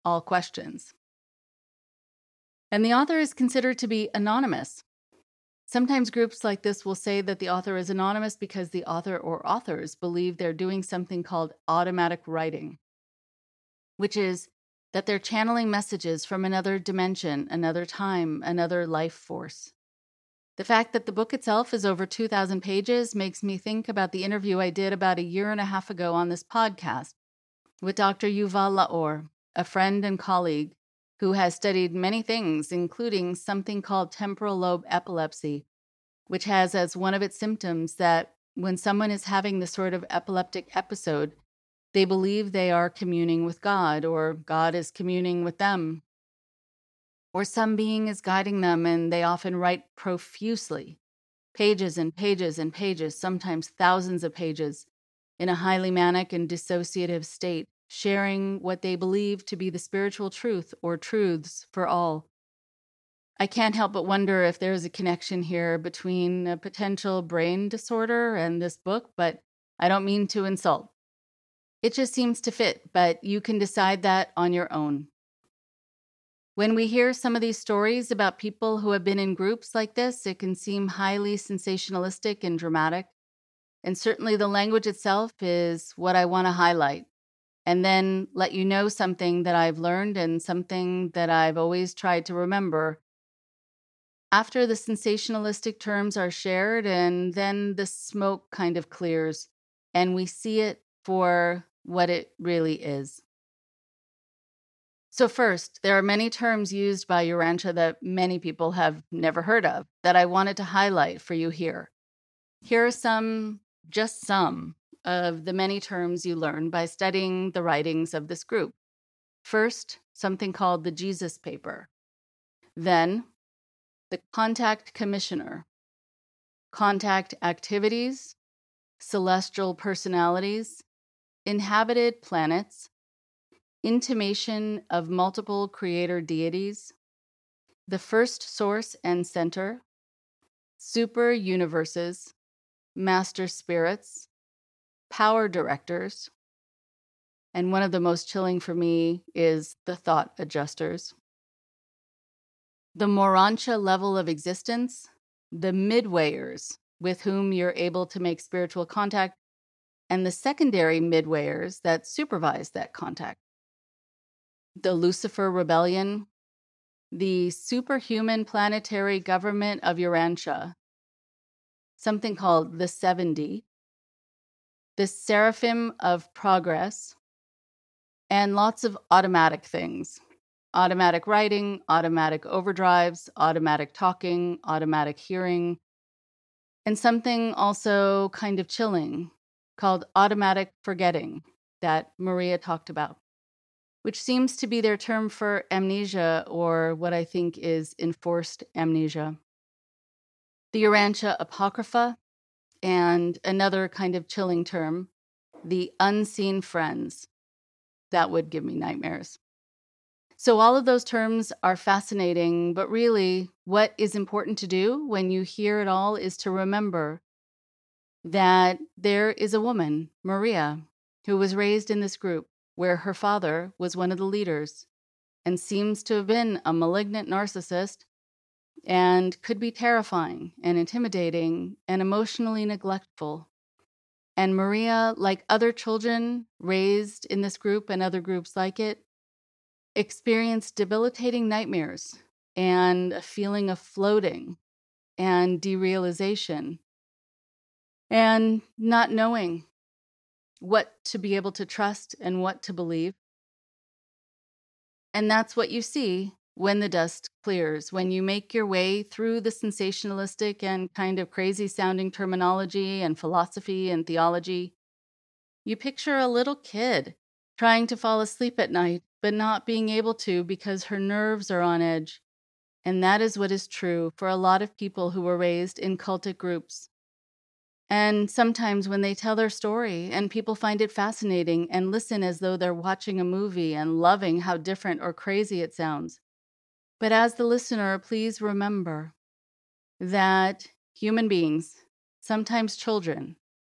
all questions. And the author is considered to be anonymous. Sometimes groups like this will say that the author is anonymous because the author or authors believe they're doing something called automatic writing, which is that they're channeling messages from another dimension, another time, another life force. The fact that the book itself is over 2,000 pages makes me think about the interview I did about a year and a half ago on this podcast with Dr. Yuval Laor, a friend and colleague who has studied many things, including something called temporal lobe epilepsy, which has as one of its symptoms that when someone is having the sort of epileptic episode, they believe they are communing with God, or God is communing with them, or some being is guiding them, and they often write profusely pages and pages and pages, sometimes thousands of pages, in a highly manic and dissociative state, sharing what they believe to be the spiritual truth or truths for all. I can't help but wonder if there's a connection here between a potential brain disorder and this book, but I don't mean to insult. It just seems to fit, but you can decide that on your own. When we hear some of these stories about people who have been in groups like this, it can seem highly sensationalistic and dramatic. And certainly the language itself is what I want to highlight. And then let you know something that I've learned and something that I've always tried to remember. After the sensationalistic terms are shared, and then the smoke kind of clears, and we see it for what it really is. So, first, there are many terms used by Urantia that many people have never heard of that I wanted to highlight for you here. Here are some, just some, of the many terms you learn by studying the writings of this group. First, something called the Jesus paper. Then, the contact commissioner, contact activities, celestial personalities, inhabited planets, intimation of multiple creator deities, the first source and center, super universes, master spirits, power directors, and one of the most chilling for me is the thought adjusters. The Morontia level of existence, the midwayers with whom you're able to make spiritual contact and the secondary midwayers that supervise that contact. The Lucifer Rebellion, the superhuman planetary government of Urantia, something called the 70, the Seraphim of Progress, and lots of automatic things. Automatic writing, automatic overdrives, automatic talking, automatic hearing, and something also kind of chilling called automatic forgetting that Maria talked about, which seems to be their term for amnesia or what I think is enforced amnesia. The Urantia Apocrypha, and another kind of chilling term, the unseen friends. That would give me nightmares. So, all of those terms are fascinating, but really, what is important to do when you hear it all is to remember that there is a woman, Maria, who was raised in this group where her father was one of the leaders and seems to have been a malignant narcissist and could be terrifying and intimidating and emotionally neglectful. And Maria, like other children raised in this group and other groups like it, experienced debilitating nightmares and a feeling of floating and derealization and not knowing what to be able to trust and what to believe. And that's what you see when the dust clears, when you make your way through the sensationalistic and kind of crazy sounding terminology and philosophy and theology. You picture a little kid trying to fall asleep at night, but not being able to because her nerves are on edge. And that is what is true for a lot of people who were raised in cultic groups. And sometimes when they tell their story and people find it fascinating and listen as though they're watching a movie and loving how different or crazy it sounds,
But as the listener, please remember that human beings, sometimes children,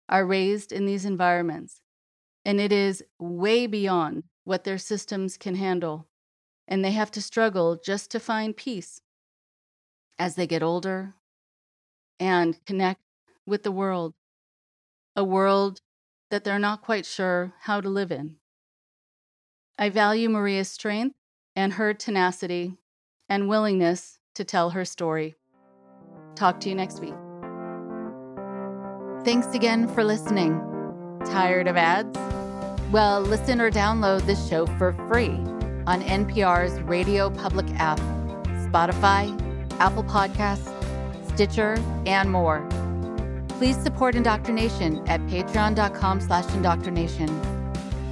are raised in these environments, and it is way beyond what their systems can handle, and they have to struggle just to find peace as they get older and connect with the world, a world that they're not quite sure how to live in. I value Maria's strength and her tenacity and willingness to tell her story. Talk to you next week. Thanks again for listening. Tired of ads? Well, listen or download this show for free on NPR's Radio Public app, Spotify, Apple Podcasts, Stitcher, and more. Please support Indoctrination at patreon.com slash indoctrination.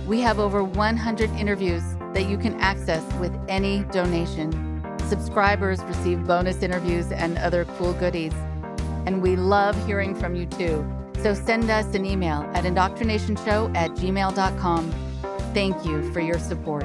We have over 100 interviews that you can access with any donation. Subscribers receive bonus interviews and other cool goodies. And we love hearing from you too. So send us an email at indoctrinationshow at gmail.com. Thank you for your support.